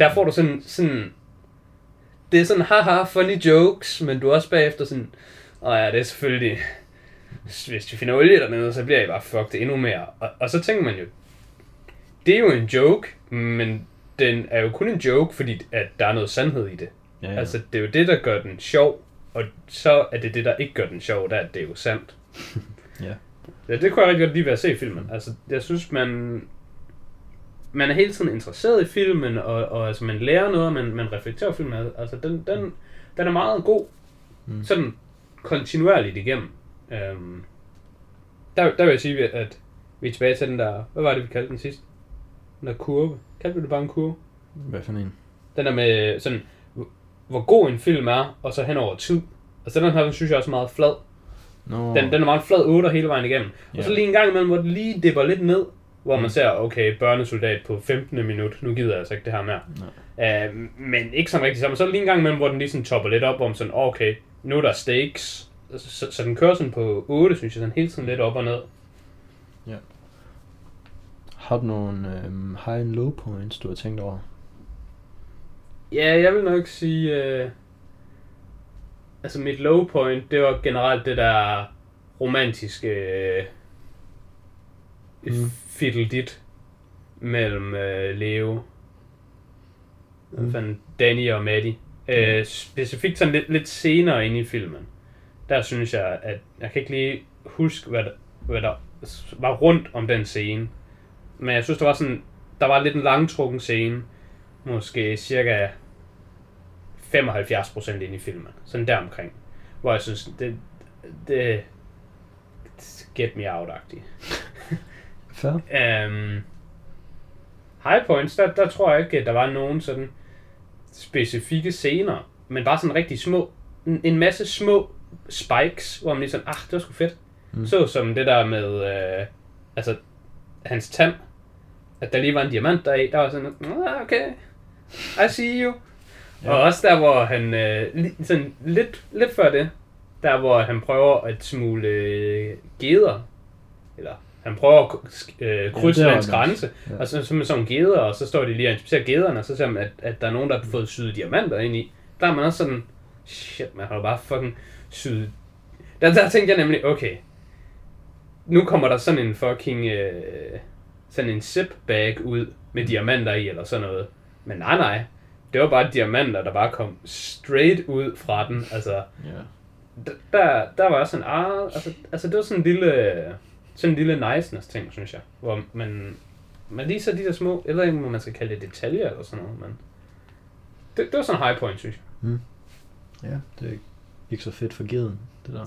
Der får du sådan, sådan det er sådan, haha, funny jokes, men du er også bagefter sådan, åh ja, det er selvfølgelig, hvis de finder olie dernede, så bliver I bare fucked endnu mere. Og, og så tænker man jo, det er jo en joke, men den er jo kun en joke, fordi at der er noget sandhed i det. Ja, Ja. ja. Altså, det er jo det, der gør den sjov, og så er det det, der ikke gør den sjov, der er det jo sandt. Ja. Ja, det kunne jeg rigtig godt lide ved at se filmen. Altså, jeg synes, man, man er hele tiden interesseret i filmen, og, og altså, man lærer noget, og man, man reflekterer filmen. Altså, den, den, den er meget god, Mm. sådan kontinuerligt igennem. Øhm, der, der vil jeg sige, at vi er tilbage til den der, hvad var det, vi kaldte den sidst? Den der kurve. Kaldte vi det bare en kurve? Hvad for en? Den der med sådan, hvor- god en film er, og så hen over tid. Altså den her, den synes jeg også er meget flad. Nå, Den, den er meget flad 8 hele vejen igennem. Ja. Og så lige en gang imellem, hvor den lige dipper lidt ned, hvor man Mm. ser, okay, børnesoldat på 15. minut, nu gider jeg altså ikke det her mere. Uh, men ikke sådan rigtig sammen. Så er der lige en gang imellem, hvor den lige sådan topper lidt op, hvor man sådan, okay, nu er der stakes. Så, så, den kører sådan på 8, synes jeg, sådan hele tiden lidt op og ned. Har du nogle øhm, high and low points, du har tænkt over? Ja, jeg vil nok sige... Uh, altså mit low point, det var generelt det der romantiske uh, Mm. mm. fiddledit mellem uh, Leo Mm. mm. fanden, Danny og Maddie. Uh, specifikt sådan lidt, lidt senere inde i filmen. Der synes jeg, at jeg kan ikke lige huske, hvad der, hvad der var rundt om den scene. Men jeg synes, der var sådan, der var lidt en langtrukken scene. Måske cirka 75% ind i filmen. Sådan der omkring. Hvor jeg synes, det, det get me out-agtigt. Fair. Um, high points, der, der tror jeg ikke, at der var nogen sådan specifikke scener, men bare sådan rigtig små, en, en masse små spikes, hvor man lige sådan, ah, det var sgu fedt. Mm. Så som det der med, øh, altså, hans tand, at der lige var en diamant deri, der var sådan, ah, okay, I see you. Ja. Og også der, hvor han, øh, sådan lidt, lidt før det, der hvor han prøver at smule øh, geder, eller han prøver at øh, krydse ja, lands grænse, Ja. og så, så med sådan geder, og så står de lige og inspicerer gederne, og så ser man, at, at der er nogen, der har fået syet diamanter ind i. Der er man også sådan, shit, man har jo bare fucking syet. Der, der tænkte jeg nemlig, okay, nu kommer der sådan en fucking, øh, sådan en zip bag ud med diamanter i, eller sådan noget. Men nej, nej, det var bare diamanter, der bare kom straight ud fra den. Altså, d- der, der var sådan, ah, altså, altså det var sådan en lille, sådan en lille niceness ting, synes jeg. Hvor man, man lige så de der små, jeg ved ikke, om man skal kalde det detaljer eller sådan noget, men det, det var sådan en high point, synes jeg. ja, det er ikke- ikke så fedt for geden, det der.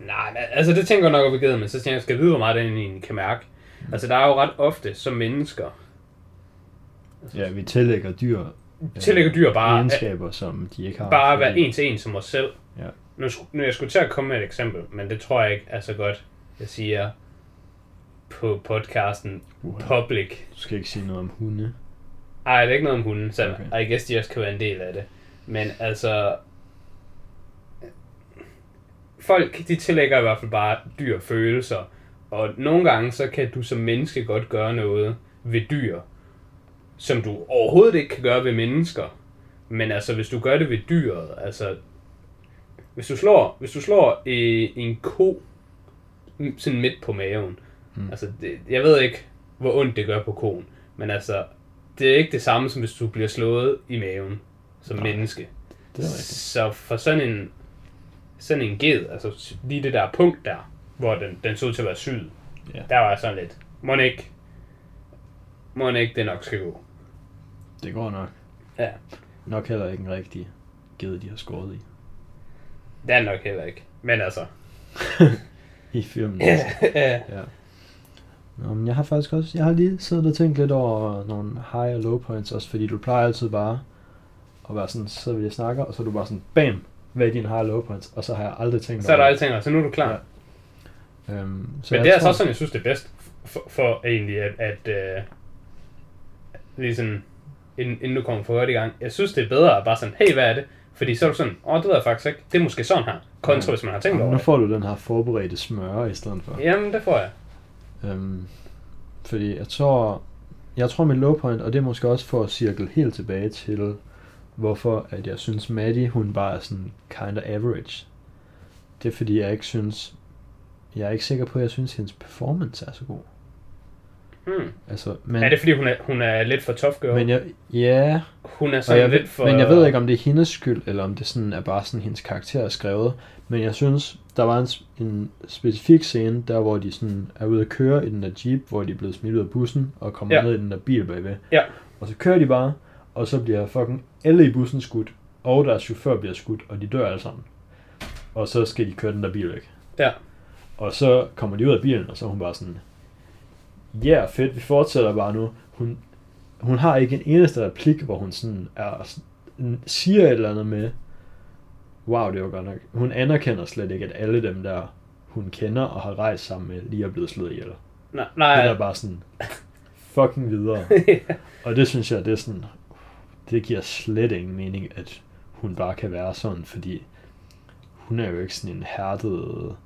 Nej, men, altså det tænker jeg nok over givet, men så tænker jeg, jeg skal vide, hvor meget den egentlig kan mærke. Altså der er jo ret ofte som mennesker, altså, Ja, vi tillægger dyr tillægger dyr bare, egenskaber, som de ikke har. bare være fordi- en til en som os selv. Ja. Nu, nu jeg skulle til at komme med et eksempel, men det tror jeg ikke er så godt, jeg siger på podcasten Uha. public. Du skal ikke sige noget om hunde. Ej, det er ikke noget om hunden, så okay. I guess de også kan være en del af det. Men altså... Folk, de tillægger i hvert fald bare dyr følelser. Og nogle gange, så kan du som menneske godt gøre noget ved dyr, som du overhovedet ikke kan gøre ved mennesker. Men altså, hvis du gør det ved dyret, altså... Hvis du slår, hvis du slår øh, en ko sådan midt på maven, Mm. altså, det, jeg ved ikke, hvor ondt det gør på koen, men altså, det er ikke det samme, som hvis du bliver slået i maven som Nej, menneske. Det er rigtigt. Så for sådan en, sådan en ged, altså lige det der punkt der, hvor den, den så til at være syg, Ja. der var jeg sådan lidt, må ikke, må ikke, det nok skal gå. Det går nok. Ja, Nok heller ikke en rigtig ged, de har skåret i. det er nok heller ikke. Men altså, I filmen. ja, ja. ja. Nå, men jeg har faktisk også, jeg har lige siddet og tænkt lidt over nogle high og low points, også fordi du plejer altid bare at være sådan, så vi lige snakker, og så er du bare sådan, bam, hvad er dine high og low points? Og så har jeg aldrig tænkt Så er der alle ting, så nu er du klar. Ja. Øhm, så Men jeg det er tror, så sådan, jeg synes, det er bedst for, for egentlig, at, at øh, lige sådan, inden, inden du kommer for godt i gang. Jeg synes, det er bedre at bare sådan, hey, hvad er det? Fordi så er du sådan, åh, det ved jeg faktisk ikke. Det er måske sådan her. Kontra, hvis man har tænkt over nu det. får du den her forberedte smøre i stedet for. Jamen, det får jeg. Øhm, fordi jeg tror, jeg tror mit low point, og det er måske også for at cirkle helt tilbage til, hvorfor at jeg synes Maddie, hun bare er sådan kind of average. Det er fordi, jeg ikke synes, jeg er ikke sikker på, at jeg synes, hendes performance er så god. Hmm. Altså, men, er det fordi, hun er, hun er lidt for tough girl? men jeg, ja, hun er sådan jeg, lidt for... men jeg ved ikke, om det er hendes skyld, eller om det sådan er bare sådan, hendes karakter er skrevet. Men jeg synes, der var en, en specifik scene, der hvor de sådan er ude at køre i den der jeep, hvor de er blevet smidt ud af bussen, og kommer Ja. ned i den der bil bagved. Ja. Og så kører de bare, og så bliver fucking alle i bussen skudt, og deres chauffør bliver skudt, og de dør alle sammen. Og så skal de køre den der bil væk. Ja. Og så kommer de ud af bilen, og så er hun bare sådan, ja, yeah, fedt, vi fortsætter bare nu. Hun, hun har ikke en eneste replik, hvor hun sådan er, sådan, siger et eller andet med, wow, det var godt nok. Hun anerkender slet ikke, at alle dem der, hun kender og har rejst sammen med, lige er blevet slået ihjel. Nej, Det nej. er bare sådan, fucking videre. Og det synes jeg, det er sådan, det giver slet ingen mening, at hun bare kan være sådan, fordi hun er jo ikke sådan en hærdet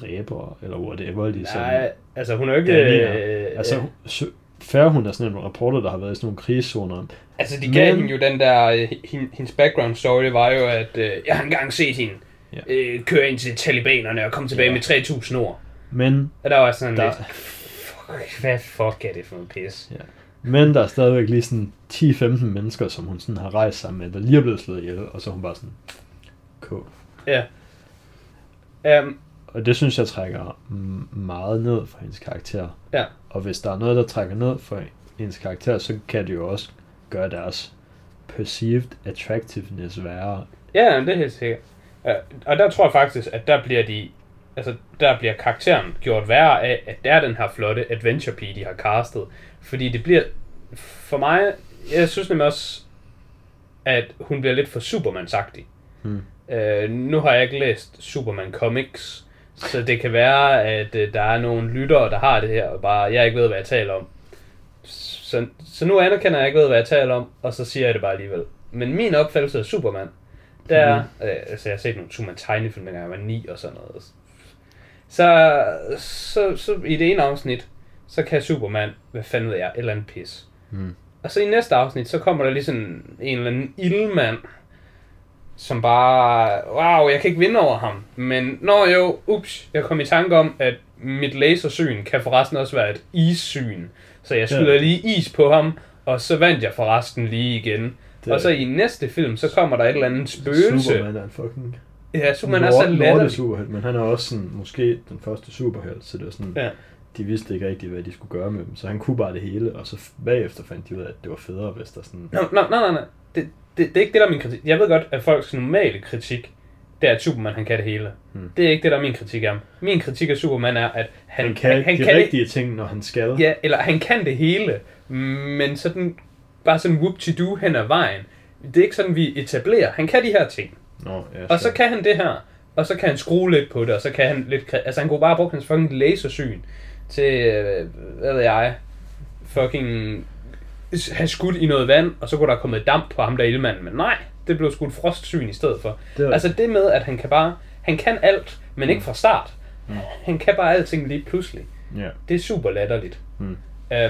dræber, eller whatever, ligesom. nej, altså hun er jo ikke... Øh, Altså, øh, fair hun er sådan en reporter, der har været i sådan nogle krigszoner. altså de gav men- hende jo den der... Øh, hin- hendes background story var jo, at øh, jeg har engang set hende Ja. øh, køre ind til talibanerne og komme tilbage Ja. med 3.000 ord. Men, Og der var sådan Der- lidt... Fuck, hvad fuck er det for noget pis? men der er stadigvæk lige sådan 10-15 mennesker, som hun sådan har rejst sammen med, der lige er blevet slået ihjel, og så er hun bare sådan, K. Ja. Um, Og det synes jeg trækker meget ned for hendes karakter. Ja. Og hvis der er noget, der trækker ned for hendes karakter, så kan det jo også gøre deres perceived attractiveness værre. Ja, det er helt sikkert. Og der tror jeg faktisk, at der bliver de... Altså, der bliver karakteren gjort værre af, at der er den her flotte adventure pige, de har castet. Fordi det bliver... For mig... Jeg synes nemlig også, at hun bliver lidt for Superman-agtig. Hmm. Øh, nu har jeg ikke læst Superman Comics, så det kan være, at øh, der er nogle lyttere, der har det her, og bare jeg ikke ved, hvad jeg taler om. Så, så nu anerkender jeg ikke ved, hvad jeg taler om, og så siger jeg det bare alligevel. Men min opfattelse af Superman, der er, øh, altså jeg har set nogle Superman tegnefilm, dengang jeg var 9 og sådan noget. Så, så, så i det ene afsnit, så kan Superman, hvad fanden ved jeg, et eller andet pis. Hmm. Og så i næste afsnit, så kommer der lige sådan en eller anden ildmand, som bare, wow, jeg kan ikke vinde over ham. Men, nå jo, ups, jeg kom i tanke om, at mit lasersyn kan forresten også være et issyn. Så jeg skyder Ja. lige is på ham, og så vandt jeg forresten lige igen. Det- og så i næste film, så kommer der et eller andet spøgelse. Superman er en fucking Ja, Superman er så latterlig. superhelt, men han er også sådan, måske den første superhelt, så det er sådan, Ja. de vidste ikke rigtig, hvad de skulle gøre med dem, så han kunne bare det hele, og så bagefter fandt de ud af, at det var federe, hvis der sådan... Nå, nej, nej, nej. Det, det, det er ikke det, der er min kritik. Jeg ved godt, at folks normale kritik, det er, at Superman han kan det hele. Hmm. Det er ikke det, der er min kritik af ham. Min kritik af Superman er, at han, Han kan, han, han de kan rigtige ting, når han skal. det, ja, eller han kan det hele, men sådan, bare sådan whoop-to-do hen ad vejen. Det er ikke sådan, vi etablerer. Han kan de her ting, Nå, ja, og så kan han det her, og så kan han skrue lidt på det, og så kan han lidt... Altså, han kunne bare bruge hans fucking lasersyn til, øh, hvad ved jeg, fucking have skudt i noget vand, og så kunne der komme damp på ham der ildmanden. Men nej, det blev skudt frostsyn i stedet for. Det er- Altså det med, at han kan bare... Han kan alt, men ikke fra start. Mm. Han kan bare alting lige pludselig. Ja. Det er super latterligt. Mm.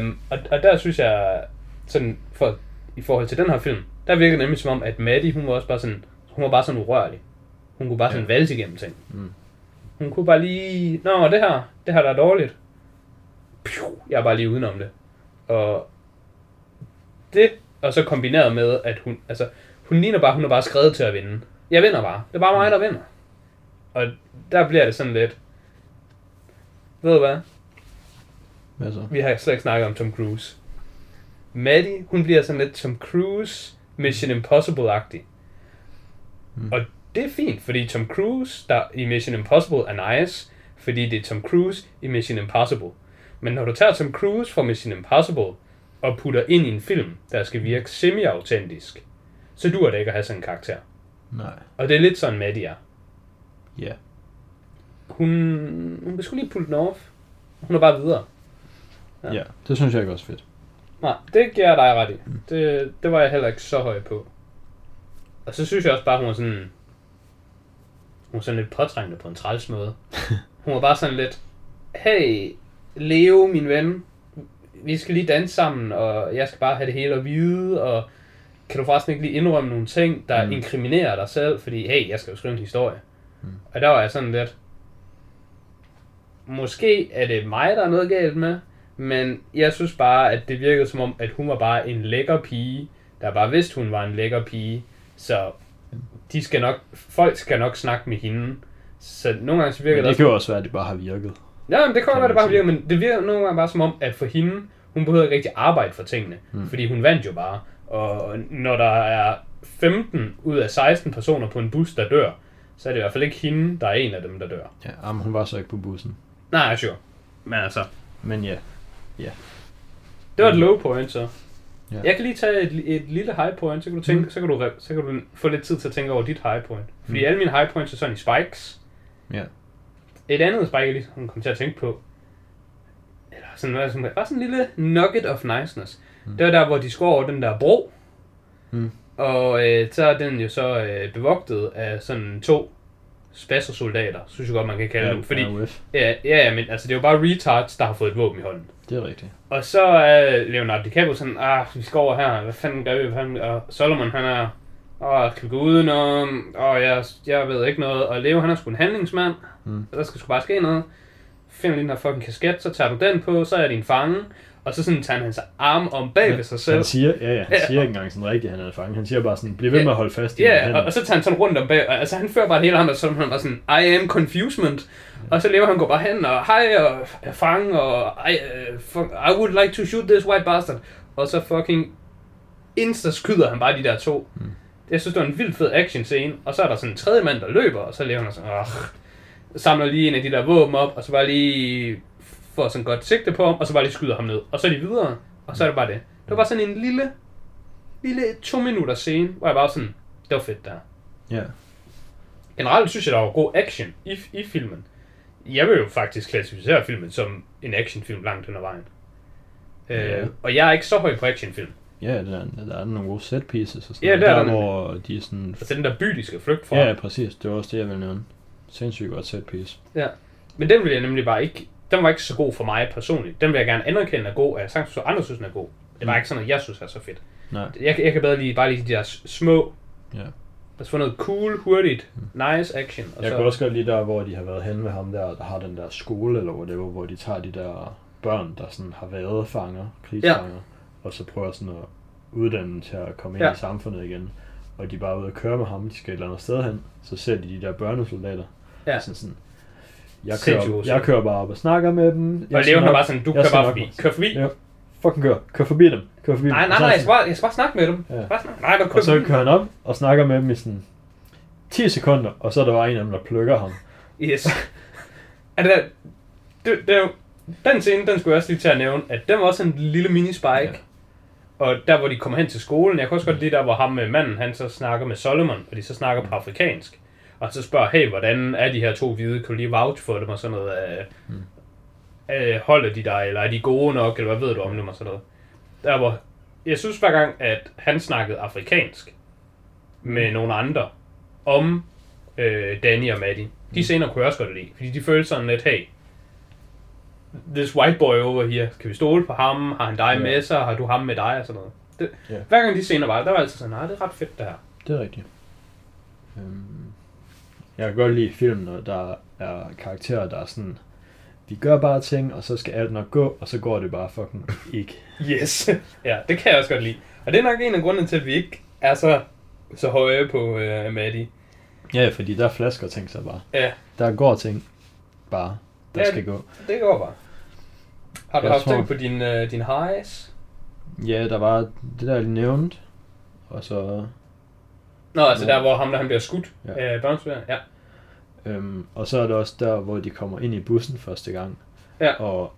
Um, og, og der synes jeg, sådan for, i forhold til den her film, der virker det nemlig som om, at Maddie, hun var også bare sådan, hun var bare sådan urørlig. Hun kunne bare sådan Ja. valse igennem ting. Mm. Hun kunne bare lige, nå, det her, det her der er dårligt. Piu, jeg er bare lige udenom det. Og det, og så kombineret med, at hun, altså, hun ligner bare, hun er bare skrevet til at vinde. Jeg vinder bare. Det er bare mig, der vinder. Og der bliver det sådan lidt, ved du hvad? Hvad så? Vi har slet ikke snakket om Tom Cruise. Maddie, hun bliver sådan lidt Tom Cruise Mission Impossible-agtig. Mm. Og det er fint, fordi Tom Cruise der i Mission Impossible er nice, fordi det er Tom Cruise i Mission Impossible. Men når du tager Tom Cruise fra Mission Impossible og putter ind i en film, der skal virke semi-autentisk, så dur det ikke at have sådan en karakter. Nej. Og det er lidt sådan, Maddie er. Ja. Hun, hun vil sgu lige pulle den off. Hun er bare videre. Ja. Ja. Det synes jeg ikke også fedt. Nej, det giver jeg dig ret i. Det, det var jeg heller ikke så høj på. Og så synes jeg også bare, hun var sådan... Hun var sådan lidt påtrængende på en træls måde. Hun var bare sådan lidt... Hey, Leo, min ven. Vi skal lige danse sammen, og jeg skal bare have det hele at vide, og kan du forresten ikke lige indrømme nogle ting, der Mm. inkriminerer dig selv, fordi hey, jeg skal jo skrive en historie. Mm. Og der var jeg sådan lidt... Måske er det mig, der er noget galt med, men jeg synes bare, at det virkede som om, at hun var bare en lækker pige, der bare vidste, hun var en lækker pige. Så de skal nok, folk skal nok snakke med hende. Så nogle gange så virker det, det kan jo også være, at det bare har virket. Ja, men det kan godt være, det bare virker, men det virker nogle gange bare som om, at for hende, hun behøver ikke rigtig arbejde for tingene. Mm. Fordi hun vandt jo bare. Og når der er 15 ud af 16 personer på en bus, der dør, så er det i hvert fald ikke hende, der er en af dem, der dør. Ja, jamen, hun var så ikke på bussen. Nej, sure. Men altså, Men ja. det var et low point så. Ja. Jeg kan lige tage et, et lille high point, så kan, du tænke, mm. så, kan du, så kan du få lidt tid til at tænke over dit high point. Fordi Mm. alle mine high points er sådan i spikes. Ja. Et andet spike, jeg lige kom til at tænke på, eller sådan noget, som bare sådan en lille nugget of niceness. Mm. Det var der, hvor de skulle over den der bro. Mm. Og øh, så er den jo så øh, bevogtet af sådan to spassersoldater, synes jeg godt, man kan kalde ja, dem. Fordi, ja, ja, ja, men altså, det er jo bare retards, der har fået et våben i hånden. Det er rigtigt. Og så er Leonardo DiCaprio sådan, ah, vi skal over her, hvad fanden gør vi? Hvad fanden? Og Solomon, han er, åh, kan vi gå udenom? Åh, jeg, jeg ved ikke noget. Og Leo, han er sgu en handlingsmand, Mm. og der skal sgu bare ske noget. Finder lige den her fucking kasket, så tager du den på, så er din fange. Og så sådan tager han hans arm om bag ved sig selv. Han siger, ja, ja, han Ja. siger ikke engang sådan rigtigt, at han er fange. Han siger bare sådan, bliv ved Ja. med at holde fast i Ja, og, og, så tager han sådan rundt om bag, og, altså han fører bare det hele og så er han bare sådan, I am confusement. Og så lever han går bare hen, og hej, og fange, og I, uh, fuck, I would like to shoot this white bastard. Og så fucking insta skyder han bare de der to. Mm. Jeg synes, det var en vildt fed action scene. Og så er der sådan en tredje mand, der løber, og så lever han sådan, Åh, samler lige en af de der våben op, og så bare lige får sådan godt sigte på ham, og så bare lige skyder ham ned. Og så er de videre, og så er det bare det. Det var bare sådan en lille, lille to minutter scene, hvor jeg bare sådan, det var fedt der. Ja. Generelt synes jeg, der var god action i, i filmen. Jeg vil jo faktisk klassificere filmen som en actionfilm langt hen ad vejen. Ja. Øh, og jeg er ikke så høj på actionfilm. Ja, der, er- der er nogle gode set pieces og sådan Ja, noget. det er der, der hvor de er sådan... Altså den der by, de skal flygte fra. Ja, ja, præcis. Det var også det, jeg ville nævne. Sindssygt godt set piece. ja. Men den vil jeg nemlig bare ikke... Den var ikke så god for mig personligt. Den vil jeg gerne anerkende er god, og jeg sagtens så andre synes, den er god. Det var Mm. ikke sådan, at jeg synes er så fedt. Nej. Jeg, jeg kan bedre lide bare lige de der små... Ja. Lad os få noget cool, hurtigt, nice action. Og Jeg så, kan også godt lide der, hvor de har været hen med ham der, der har den der skole eller whatever, hvor de tager de der børn, der sådan har været fanger, krigsfanger, ja. og så prøver sådan at uddanne til at komme ind Ja. i samfundet igen. Og de er bare ude at køre med ham, de skal et eller andet sted hen, så ser de de der børnesoldater. Ja. Sådan sådan, jeg kører, jeg kører bare op og snakker med dem. og Jeg skal Leon er nok- bare sådan, du kører bare forbi. Kør forbi. Ja. Fucking kør. Kør forbi dem. Kør forbi Nej, dem. nej, Og nej, han jeg skal, bare, jeg skal bare snakke med dem. Ja. Bare snakke. Nej, du kører Og så kører han op og snakker med dem i sådan 10 sekunder, og så er der bare en af dem, der plukker ham. Yes. er det, det, det, den scene, den skulle jeg også lige til at nævne, at den var også en lille mini-spike. Ja. Og der, hvor de kommer hen til skolen, jeg kan også godt lide der, hvor ham med manden, han så snakker med Solomon, og de så snakker på afrikansk. Og så spørger, hey, hvordan er de her to hvide, kan du lige vouch for dem, og sådan noget, øh, Mm. øh, holder de dig, eller er de gode nok, eller hvad ved du om dem, og sådan noget. Der hvor, jeg synes hver gang, at han snakkede afrikansk med nogle andre, om øh, Danny og Maddie. De scener kunne jeg også godt lide, fordi de følte sådan lidt, hey, this white boy over here, kan vi stole på ham? Har han dig Ja. med sig? Har du ham med dig? Og sådan noget. Det, Ja. Hver gang de scener var, der var altid sådan, nej, det er ret fedt det her. Det er rigtigt. Øhm, jeg kan godt lide film, når der er karakterer, der er sådan, vi gør bare ting, og så skal alt nok gå, og så går det bare fucking ikke. Yes. ja, det kan jeg også godt lide. Og det er nok en af grundene til, at vi ikke er så, så høje på øh, Maddie. Ja, fordi der flasker ting sig bare. Ja, Der går ting bare, der Ja. skal gå. det går bare. Har du Jeg haft tror- tænkt på din, øh, din highs? Ja, der var det der, jeg nævnte, og så, Nå, altså Ja. der, hvor ham der han bliver skudt Ja. af øh. Ja. øhm, og så er det også der, hvor de kommer ind i bussen første gang. Ja. Og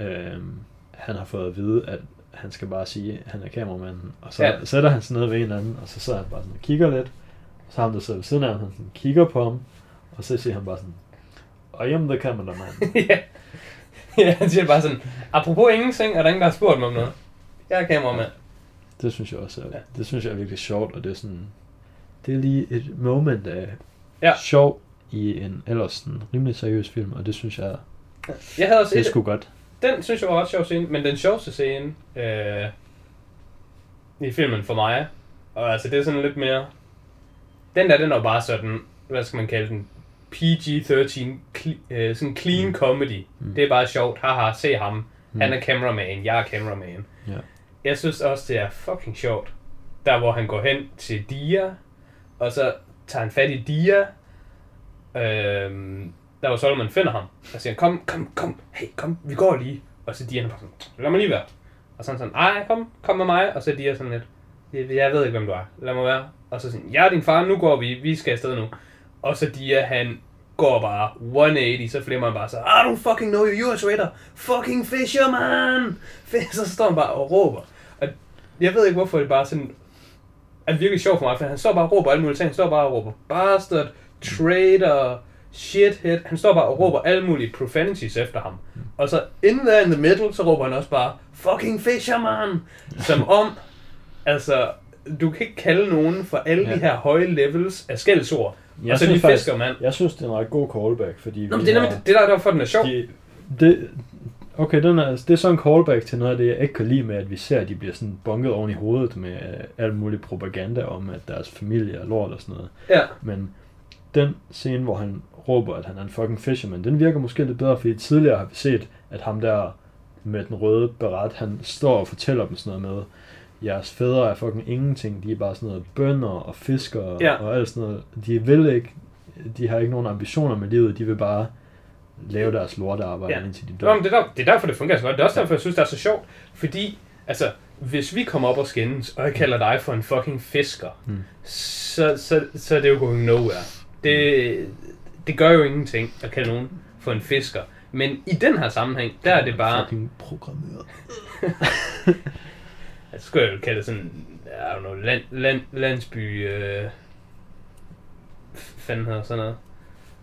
øhm, han har fået at vide, at han skal bare sige, at han er kameramanden. Og så Ja. ja. sætter han sig ned ved en anden, og så sidder han bare sådan og kigger lidt. Og så ham, der sidder ved siden af ham, han sådan kigger på ham. Og så siger han bare sådan, I am the cameraman. ja. ja, han siger bare sådan, apropos ingenting, er der ingen, der har spurgt mig om noget. Jeg er kameramand. Det synes jeg også er, Ja. det synes jeg er virkelig sjovt, og det er sådan, det er lige et moment af Ja. sjov i en ellers sådan rimelig seriøs film, og det synes jeg, Jeg havde også det er sgu godt. den synes jeg var ret sjov scene, men den sjoveste scene øh, i filmen for mig, og altså det er sådan lidt mere, den der, den er bare sådan, hvad skal man kalde den, PG-13, cle- øh, sådan clean Mm. comedy. Mm. Det er bare sjovt, haha, se ham, Mm. han er cameraman, jeg er cameraman. Ja. Jeg synes også, det er fucking sjovt, der hvor han går hen til Dia, og så tager han fat i Dia, øhm, der hvor Solomon finder ham, og siger, kom, kom, kom, hey, kom, vi går lige. Og så Dia han bare sådan, lad mig lige være. Og så er han sådan, ej, kom, kom med mig. Og så Dia sådan lidt, jeg, jeg ved ikke, hvem du er, lad mig være. Og så sådan, jeg er din far, nu går vi, vi skal afsted nu. Og så Dia, han går bare 180, så flimmer han bare så, I don't fucking know you, you're a traitor, fucking fisherman! Så står han bare og råber. Jeg ved ikke, hvorfor det bare sådan er virkelig sjovt for mig, for han står bare og råber alle mulige ting. Han står bare og råber bastard, traitor, shithead. Han står bare og råber alle mulige profanities efter ham. Og så in there in the middle, så råber han også bare, fucking fisherman! Som om, altså, du kan ikke kalde nogen for alle ja. De her høje levels af skældsord. Jeg og så de synes faktisk- fisker, mand. Jeg synes, det er en ret god callback, fordi Nå, men det er nemlig har- det, der er derfor, den er sjov. de, det, okay, den er, det er sådan en callback til noget af det, jeg ikke kan lide med, at vi ser, at de bliver sådan bunket oven i hovedet med øh, alt muligt propaganda om, at deres familie er lort og sådan noget. Ja. Men den scene, hvor han råber, at han er en fucking fisherman, den virker måske lidt bedre, fordi tidligere har vi set, at ham der med den røde beret, han står og fortæller dem sådan noget med, jeres fædre er fucking ingenting, de er bare sådan noget bønder og fiskere Ja. og alt sådan noget. De vil ikke, de har ikke nogen ambitioner med livet, de vil bare lave deres lortearbejde, Ja. indtil de Nå, dør. men det, er der, det er derfor, det fungerer så godt. Det er også derfor, jeg synes, det er så sjovt. Fordi, altså, hvis vi kommer op og skændes, og jeg kalder dig for en fucking fisker, Mm. så, så, så er det jo going nowhere. Det, det gør jo ingenting at kalde nogen for en fisker. Men i den her sammenhæng, der er det bare... Fucking programmør. Altså, skulle jeg jo kalde det sådan... I don't know, land, land, landsby... Øh, fanden hedder sådan noget.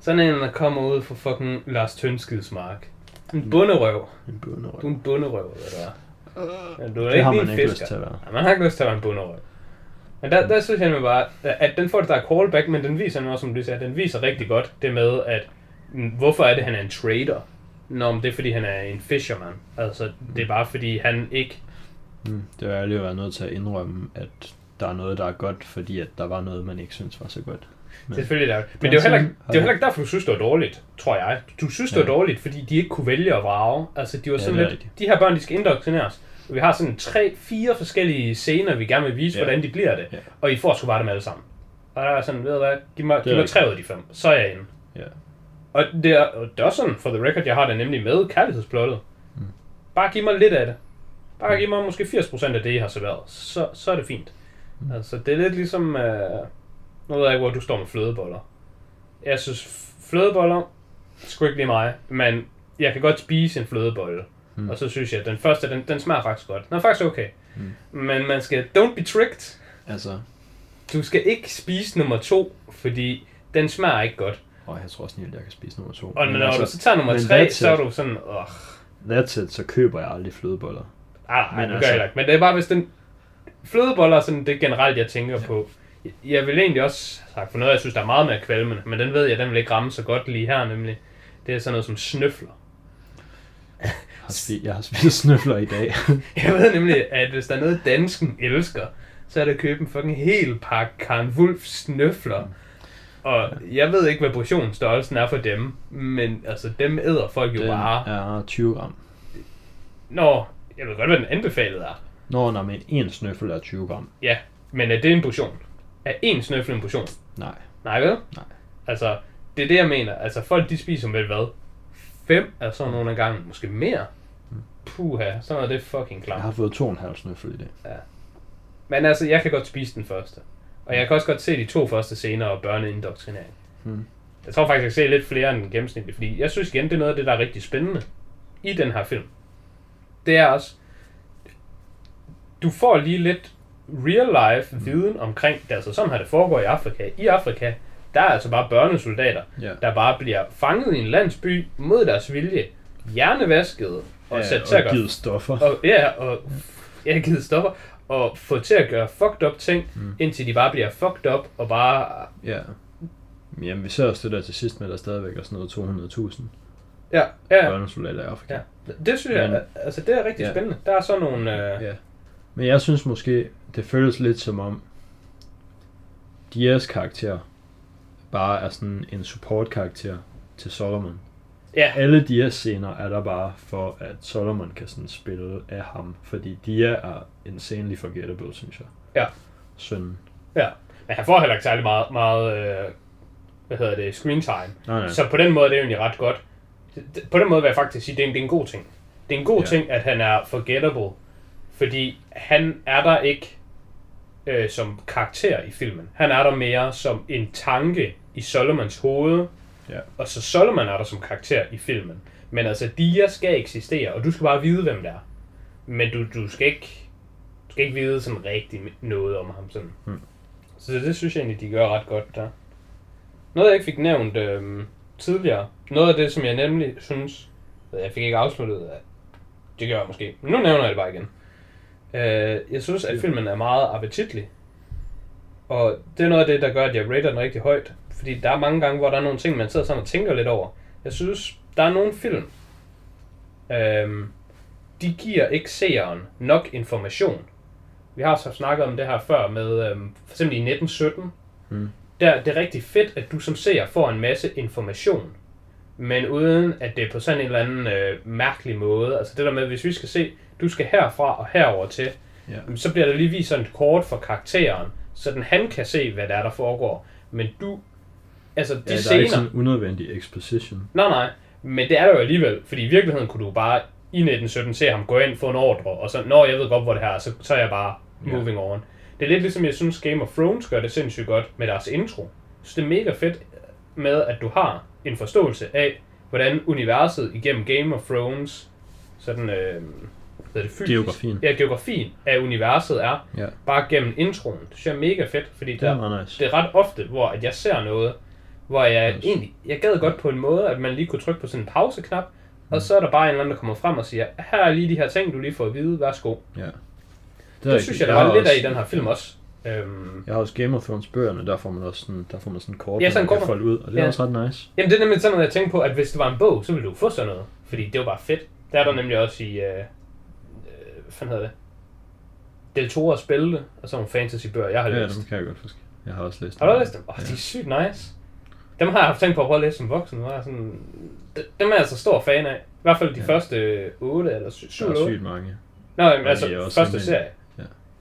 Sådan en, der kommer ud fra fucking Lars Tønskids mark. En bunderøv. En bunderøv. Du er en bunderøv, eller hvad? Ja, du er Det ikke har man en ikke fisker. lyst til at være. Ja, man har ikke lyst til at være en bunderøv. Men der, der synes jeg bare, at den får det der callback, men den viser også, som du sagde, den viser rigtig godt det med, at hvorfor er det, han er en trader? Nå, men det er fordi, han er en fisherman. Altså, det er bare fordi, han ikke... Mm. Det er ærligt at være nødt til at indrømme, at der er noget, der er godt, fordi at der var noget, man ikke synes var så godt. Men, Selvfølgelig der. Men Den det er jo heller, ikke- det er jo heller ikke derfor, du synes, det var dårligt, tror jeg. Du synes, det var dårligt, fordi de ikke kunne vælge at vrage. Altså, de var sådan det er lidt... rigtigt. De her børn, de skal indoktrineres. Og vi har sådan tre, fire forskellige scener, vi gerne vil vise, Ja. hvordan de bliver det. Ja. Og I får sgu bare dem alle sammen. Og der er sådan, ved du hvad, giv mig, Det er giv mig rigtigt. tre ud af de fem, så er jeg inde. Ja. Og det er, og det er også sådan, for the record, jeg har det nemlig med kærlighedsplottet. Mm. Bare giv mig lidt af det. Bare giv mig måske 80% af det, I har serveret. Så, så er det fint. Mm. Altså, det er lidt ligesom... Øh, nu ved jeg ikke, hvor du står med flødeboller. Jeg synes, flødeboller, sgu ikke lige mig, men jeg kan godt spise en flødebolle. Mm. Og så synes jeg, at den første, den, den smager faktisk godt. Den er faktisk okay. Mm. Men man skal, don't be tricked. Altså, Du skal ikke spise nummer to, fordi den smager ikke godt. og jeg tror også, at jeg kan spise nummer to. Og når du så tager nummer men tre, så er du sådan, åh, That's it, så køber jeg aldrig flødeboller. Ah, nej, Men det gør altså- jeg ikke. Men det er bare, hvis den... Flødeboller er sådan det generelt, jeg tænker på. Jeg vil egentlig også sagt for noget, jeg synes, der er meget mere kvalmende, men den ved jeg, den vil ikke ramme så godt lige her, nemlig. Det er sådan noget som snøfler. Jeg har, spi- jeg har spist snøfler i dag. Jeg ved nemlig, at hvis der er noget, dansken elsker, så er det at købe en fucking hel pakke Karen Wulf snøfler. Og jeg ved ikke, hvad portionsstørrelsen er for dem, men altså, dem æder folk jo Den bare. er 20 gram. Nå, jeg ved godt, hvad den anbefalede er. Nå, nej, men en snøffel er 20 gram. Ja, men er det en portion? Er en snøffel en portion? Nej. Nej, vel? Nej. Altså, det er det, jeg mener. Altså, folk de spiser vel hvad? Fem af sådan nogle af gangen. Måske mere. Puha, sådan noget det er fucking Jeg klart. har fået to og en halv snøffel i dag. Men altså, jeg kan godt spise den første. Og jeg kan også godt se de to første scener og børneindoktrinering. Hmm. Jeg tror faktisk, jeg kan se lidt flere end gennemsnitligt, fordi jeg synes igen, det er noget af det, der er rigtig spændende i den her film. det er også, du får lige lidt real life viden omkring det. Altså sådan har det foregår i Afrika. I Afrika, der er altså bare børnesoldater, Ja. der bare bliver fanget i en landsby mod deres vilje, hjernevasket og ja, sat til at gøre givet stoffer. og, ja, og ja, givet stoffer, og få til at gøre fucked up ting, Mm. mm. indtil de bare bliver fucked up, og bare, Ja. Jamen, vi ser også det der til sidst med, at der stadigvæk er sådan noget 200.000 ja, ja, børnesoldater i Afrika. ja. Det synes jeg, Men- altså det er rigtig Ja. spændende. Der er sådan nogle, øh, Ja. Men jeg synes måske, det føles lidt som om, Dias karakter bare er sådan en support-karakter til Solomon. ja, Alle Dias scener er der bare for, at Solomon kan sådan spille af ham, fordi Dia er insanely forgettable, synes jeg. Ja. Sønnen. ja. Men han får heller ikke særlig meget, meget øh, hvad hedder det, screen time. Nej, nej. Så på den måde er det egentlig ret godt. På den måde vil jeg faktisk sige, det er en, det er en god ting. Det er en god ja. ting, at han er forgettable, fordi han er der ikke øh, som karakter i filmen. Han er der mere som en tanke i Solomons hoved, Ja. og så Solomon er der som karakter i filmen. Men altså, Dia skal eksistere, og du skal bare vide, hvem det er. Men du, du skal ikke du skal ikke vide sådan rigtig noget om ham. Sådan. Hmm. Så det synes jeg egentlig, de gør ret godt der. Noget, jeg ikke fik nævnt øhm, tidligere, noget af det, som jeg nemlig synes, jeg fik ikke afsluttet, det gør jeg måske, men nu nævner jeg det bare igen. Øh, jeg synes, at filmen er meget appetitlig. Og det er noget af det, der gør, at jeg rater den rigtig højt. Fordi der er mange gange, hvor der er nogle ting, man sidder sådan og tænker lidt over. Jeg synes, der er nogle film, øhm, de giver ikke seeren nok information. Vi har så snakket om det her før med, øhm, for eksempel i 1917, Mm. der det er rigtig fedt, at du som seer får en masse information, men uden at det er på sådan en eller anden øh, mærkelig måde. Altså det der med, hvis vi skal se, du skal herfra og herover til, Ja. så bliver der lige vist sådan et kort for karakteren, så den han kan se, hvad der er, der foregår. Men du, altså de Ja, der er scener... ikke sådan unødvendig exposition. Nej, nej. Men det er der jo alligevel, fordi i virkeligheden kunne du bare i 1917 se ham gå ind, få en ordre, og så, når jeg ved godt, hvor det her er, så, så er jeg bare Ja. moving on. Det er lidt ligesom, jeg synes Game of Thrones gør det sindssygt godt med deres intro. Så det er mega fedt med, at du har en forståelse af, hvordan universet igennem Game of Thrones, sådan, øh, hvad er det, fysisk? Geografien. Ja, geografien af universet er, Ja. bare gennem introen. Det synes jeg er mega fedt, fordi Det er der, meget nice. det er ret ofte, hvor at jeg ser noget, hvor jeg Yes. egentlig, jeg gad godt på en måde, at man lige kunne trykke på sådan en pauseknap, og så er der bare en eller anden, der kommer frem og siger, her er lige de her ting, du lige får at vide, værsgo. Ja. Det, er det synes jeg, der var lidt af i den her film også. Øhm, Jeg har også Game of Thrones bøgerne, der får man også sådan, der får man sådan kort, Ja, sådan man kan folde ud, og det er Ja. også ret nice. jamen det er nemlig sådan noget, jeg tænkte på, at hvis det var en bog, så ville du få sådan noget. Fordi det var bare fedt. Der er der nemlig også i, øh, øh, hvad fanden hedder det? Del Toro's Bælte, og sådan nogle fantasy-bøger, jeg har Ja, læst. dem kan jeg godt huske. Jeg har også læst Har du læst dem? Åh, oh, de er sygt nice. Dem har jeg haft tænkt på at prøve at læse som voksen. Jeg sådan, de- dem er jeg altså stor fan af. I hvert fald de Ja. første 8 eller 7 Der er eller 8. sygt mange. Nå, jamen, Og altså er første serie.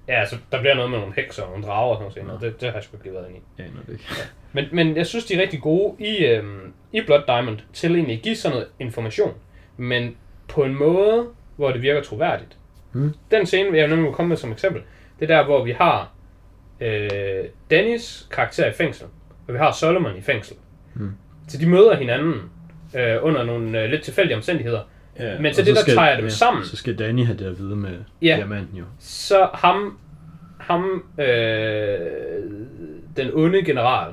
Ja. Ja, altså der bliver noget med nogle hekser og nogle drager og sådan noget. Nå. Det, det har jeg sgu ikke været inde i. Aner det ikke. Men, men jeg synes, de er rigtig gode i, øhm, i Blood Diamond til egentlig at give sådan noget information. Men på en måde, hvor det virker troværdigt. Hmm. Den scene, vil jeg nemlig komme med som eksempel, det er der, hvor vi har øh, Dennis karakter i fængsel, og vi har Solomon i fængsel. Hmm. Så de møder hinanden øh, under nogle øh, lidt tilfældige omstændigheder. Ja, Men så det, der skal- tager dem sammen- Så skal Danny have det at vide med Ja. diamanten jo. Så ham, ham øh, den onde general,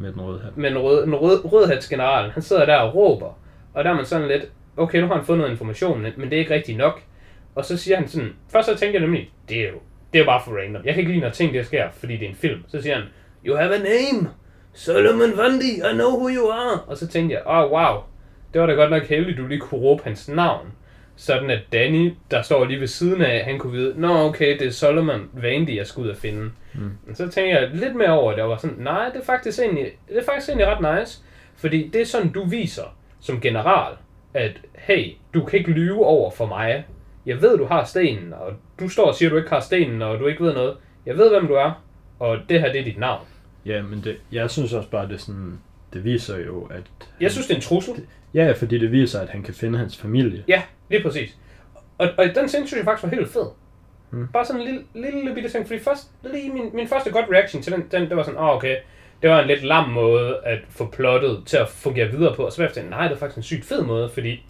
Med den røde her. men rød, en rød, rødhatsgeneralen, han sidder der og råber, og der er man sådan lidt, okay, nu har han fået noget information, men det er ikke rigtig nok. Og så siger han sådan, først så tænker jeg nemlig, det er jo, det er jo bare for random. Jeg kan ikke lide, når ting der sker, fordi det er en film. Så siger han, you have a name, Solomon Vandi, I know who you are. Og så tænkte jeg, oh wow, det var da godt nok heldigt, du lige kunne råbe hans navn. Sådan at Danny, der står lige ved siden af, han kunne vide, nå okay, det er Solomon Vandy, jeg skal ud og finde. Mm. Men så tænkte jeg lidt mere over det, og var sådan, nej, det er faktisk egentlig, det er faktisk egentlig ret nice. Fordi det er sådan, du viser som general, at hey, du kan ikke lyve over for mig. Jeg ved, du har stenen, og du står og siger, du ikke har stenen, og du ikke ved noget. Jeg ved, hvem du er, og det her, det er dit navn. Ja, men det, jeg synes også bare, det er sådan, det viser jo, at... Jeg synes, det er en trussel. Ja, ja, fordi det viser, at han kan finde hans familie. Ja, lige præcis. Og, og den scene synes jeg faktisk var helt fed. Mm. Bare sådan en lille, lille, bitte ting, fordi først, lige min, min første godt reaction til den, den, det var sådan, åh oh, okay, det var en lidt lam måde at få plottet til at fungere videre på, og så var jeg efter, nej, det er faktisk en sygt fed måde, fordi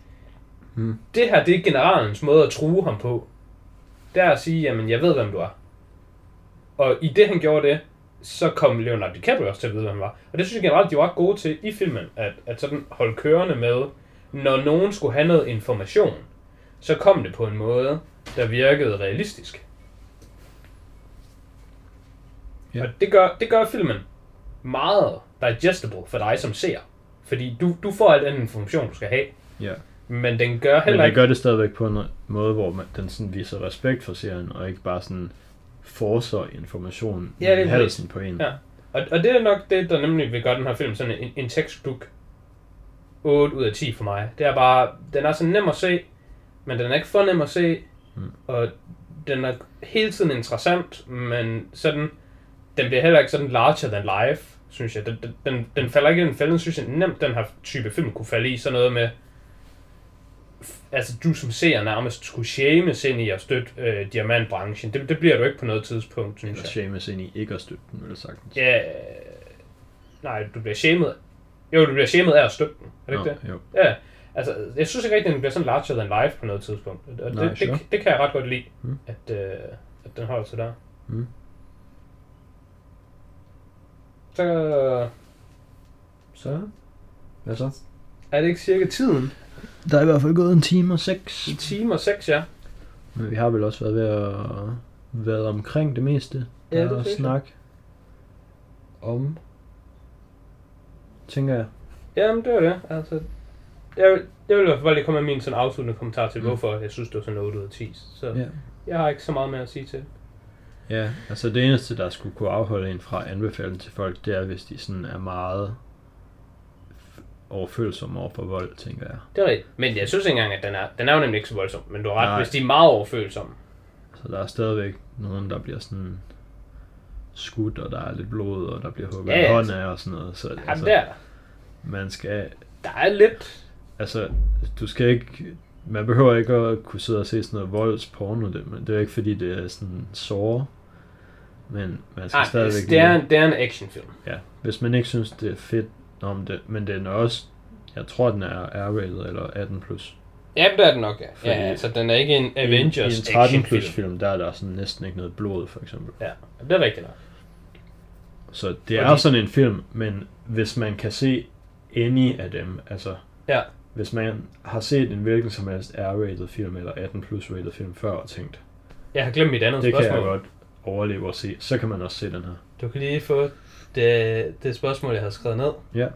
Mm. Det her, det er generalens måde at true ham på. Det er at sige, jamen, jeg ved, hvem du er. Og i det, han gjorde det, så kom Leonardo DiCaprio også til at vide, hvem han var. Og det synes jeg generelt, de var ret gode til i filmen, at, at sådan holde kørende med, når nogen skulle have noget information, så kom det på en måde, der virkede realistisk. Ja. Og det gør, det gør filmen meget digestible for dig som ser. Fordi du, du får al den information, du skal have. Ja. Men den gør Men heller det ikke... gør det stadigvæk på en måde, hvor man, den sådan viser respekt for serien, og ikke bare sådan forser information Ja, det i halsen på en. Ja. Og, og det er nok det, der nemlig vil gøre den her film sådan en, en textbook 8 ud af 10 for mig. Det er bare, den er så nem at se, men den er ikke for nem at se, Mm. og den er hele tiden interessant, men sådan, den bliver heller ikke sådan larger than life, synes jeg. Den, den, den, falder ikke i den fælde, synes jeg nemt, den her type film kunne falde i sådan noget med, altså du som ser nærmest skulle shames ind i at støtte øh, diamantbranchen. Det, det bliver du ikke på noget tidspunkt, synes Eller jeg. shames ind i ikke at støtte den, vil sagtens. Ja, nej, du bliver shamed. Jo, du bliver shamed af at støtte den. Er det ikke Nå, det? Jo. Ja. Altså, jeg synes ikke rigtig, at den bliver sådan larger than life på noget tidspunkt. Og det, Nej, det, sure. det, det, kan jeg ret godt lide, Mm. at, øh, at den holder sig der. Mm. Så Så? Hvad så? Er det ikke cirka tiden. Der er i hvert fald gået en time og seks. En time og seks, ja. Men vi har vel også været ved at været omkring det meste. Ja, det er snak om, tænker jeg. Jamen, det var det. Altså, jeg, vil- jeg vil i hvert fald bare lige komme med min sådan afsluttende kommentar til, Mm. hvorfor jeg synes, det var sådan 8 ud af 10. Så Ja. jeg har ikke så meget mere at sige til det. Ja, altså det eneste, der skulle kunne afholde en fra den til folk, det er, hvis de sådan er meget overfølsomme over for vold, tænker jeg. Det er rigtigt. Men jeg synes ikke engang, at den er, den er jo nemlig ikke så voldsom. Men du har ret, Nej. hvis de er meget overfølsomme. Så der er stadigvæk nogen, der bliver sådan skudt, og der er lidt blod, og der bliver hugget Ja, ja, ja, hånd af og sådan noget. Så Altså, altså, der, man skal, der er lidt... altså, du skal ikke, man behøver ikke at kunne sidde og se sådan noget voldsporno, det, men det er ikke fordi, det er sådan sår. Men man skal Ej, stadigvæk det, er en, det er en actionfilm. Ja, hvis man ikke synes, det er fedt, om det, men den er også, jeg tror, den er R-rated eller 18+. Plus. Ja, det er den nok, ja. Fordi- ja altså, den er ikke en Avengers I, I en 13 plus film, der er der sådan næsten ikke noget blod, for eksempel. Ja, det er rigtigt nok. Så det er Fordi- sådan en film, men hvis man kan se any af dem, altså Ja. hvis man har set en hvilken som helst R-rated film eller 18 plus rated film før og tænkt, Jeg har glemt mit andet det kan spørgsmål. jeg godt overleve at se, så kan man også se den her. Du kan lige få det, det spørgsmål, jeg havde skrevet ned. Ja.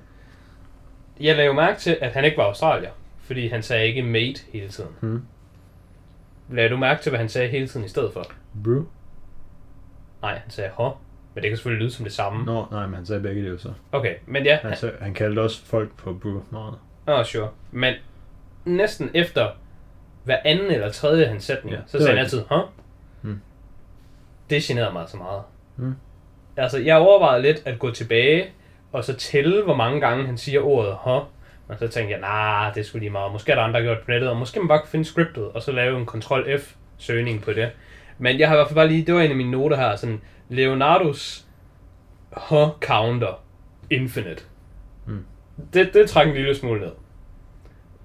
Jeg lagde jo mærke til, at han ikke var australier, fordi han sagde ikke mate hele tiden. Hmm. Lagde du mærke til, hvad han sagde hele tiden i stedet for? Bro? Nej, han sagde hå. Men det kan selvfølgelig lyde som det samme. Nå, nej, men han sagde begge dele så. Okay, men ja. Han, sagde, han kaldte også folk på bro meget. Åh, oh, sure. Men næsten efter hver anden eller tredje hans sætning, Ja, så det sagde han altid, hå? Hmm. Det generede mig så meget. Hmm. Altså, jeg overvejede lidt at gå tilbage, og så tælle, hvor mange gange han siger ordet hå. Og så tænkte jeg, nah, det skulle lige meget. Måske er der andre, der har gjort på nettet, og måske man bare kan finde scriptet, og så lave en Ctrl F søgning på det. Men jeg har i hvert fald bare lige, det var en af mine noter her, sådan Leonardos hå counter infinite. Hmm. Det, det trækker en lille smule ned.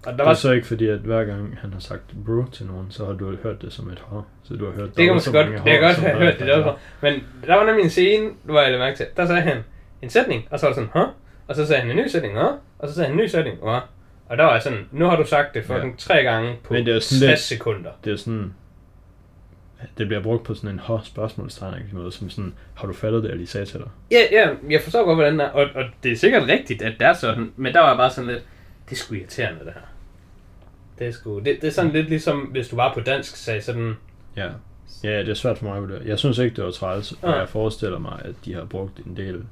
Og der Det var er så ikke fordi, at hver gang han har sagt bro til nogen, så har du hørt det som et hår. Så du har hørt Det kan man så godt, mange det kan hår, godt have hørt det derfor. Men der var nemlig en scene, hvor jeg lagde mærke til, der sagde han en sætning, og så var det sådan, Hå? Og så sagde han en ny sætning, Hå? Og så sagde han en ny sætning, Hå? Og der var jeg sådan, nu har du sagt det fucking ja. tre gange på Men det er 60 sådan lidt- sekunder. Det er sådan... Det bliver brugt på sådan en hår spørgsmålstegn måde, som sådan, har du fattet det, jeg lige sagde til dig? Ja, ja, jeg forstår godt, hvordan det er, og, og det er sikkert rigtigt, at det er sådan, men der var jeg bare sådan lidt, det er sgu irriterende, det her. Det er sgu, det, det er sådan lidt ligesom, hvis du var på dansk, sagde sådan, Ja. Ja, det er svært for mig at vurdere. Jeg synes ikke, det var træls, og Ja. jeg forestiller mig, at de har brugt en del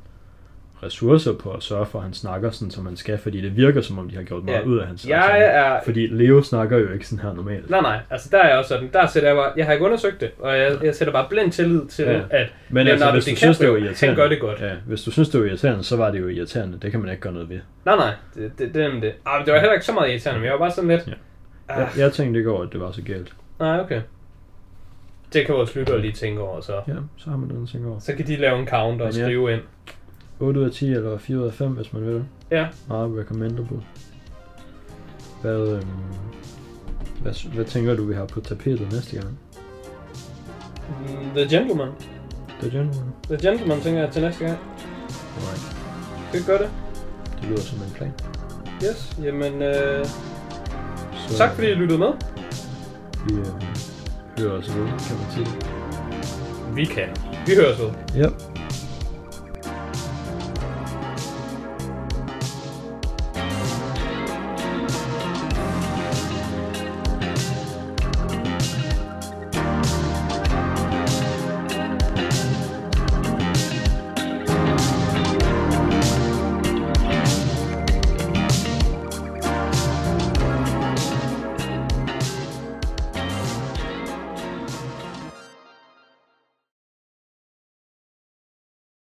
ressourcer på at sørge for, at han snakker sådan, som han skal, fordi det virker, som om de har gjort meget Ja. ud af hans jeg er Fordi Leo snakker jo ikke sådan her normalt. Nej, nej, altså der er jeg også sådan, der sætter jeg bare, jeg har ikke undersøgt det, og jeg, jeg sætter bare blind tillid til, Ja. at Men Leonardo altså, hvis du synes, det var irriterende... gør det godt. Ja, hvis du synes, det var irriterende, så var det jo irriterende. Det kan man ikke gøre noget ved. Nej, nej, det, det, det er det. Ah, men det var heller ikke så meget irriterende, men jeg var bare sådan lidt... Ja. Jeg, jeg tænkte ikke over, at det var så galt. Nej, okay. Det kan vores lyttere lige tænke over, så. Ja, så har man den ting over. Så kan de lave en counter og Men ja. skrive ind. 8 ud af 10 eller 4 ud af 5, hvis man vil. Ja. Meget recommendable. Hvad, øhm, Hvad, hvad tænker du, vi har på tapetet næste gang? Mm, The Gentleman. The Gentleman? The Gentleman tænker jeg til næste gang. Nej, Skal vi gøre det? det lyder som en plan. Yes. Jamen, øh, Så tak fordi I lyttede med. vi øh, hører os ved, kan man sige. Vi kan. Vi høres ved. Ja,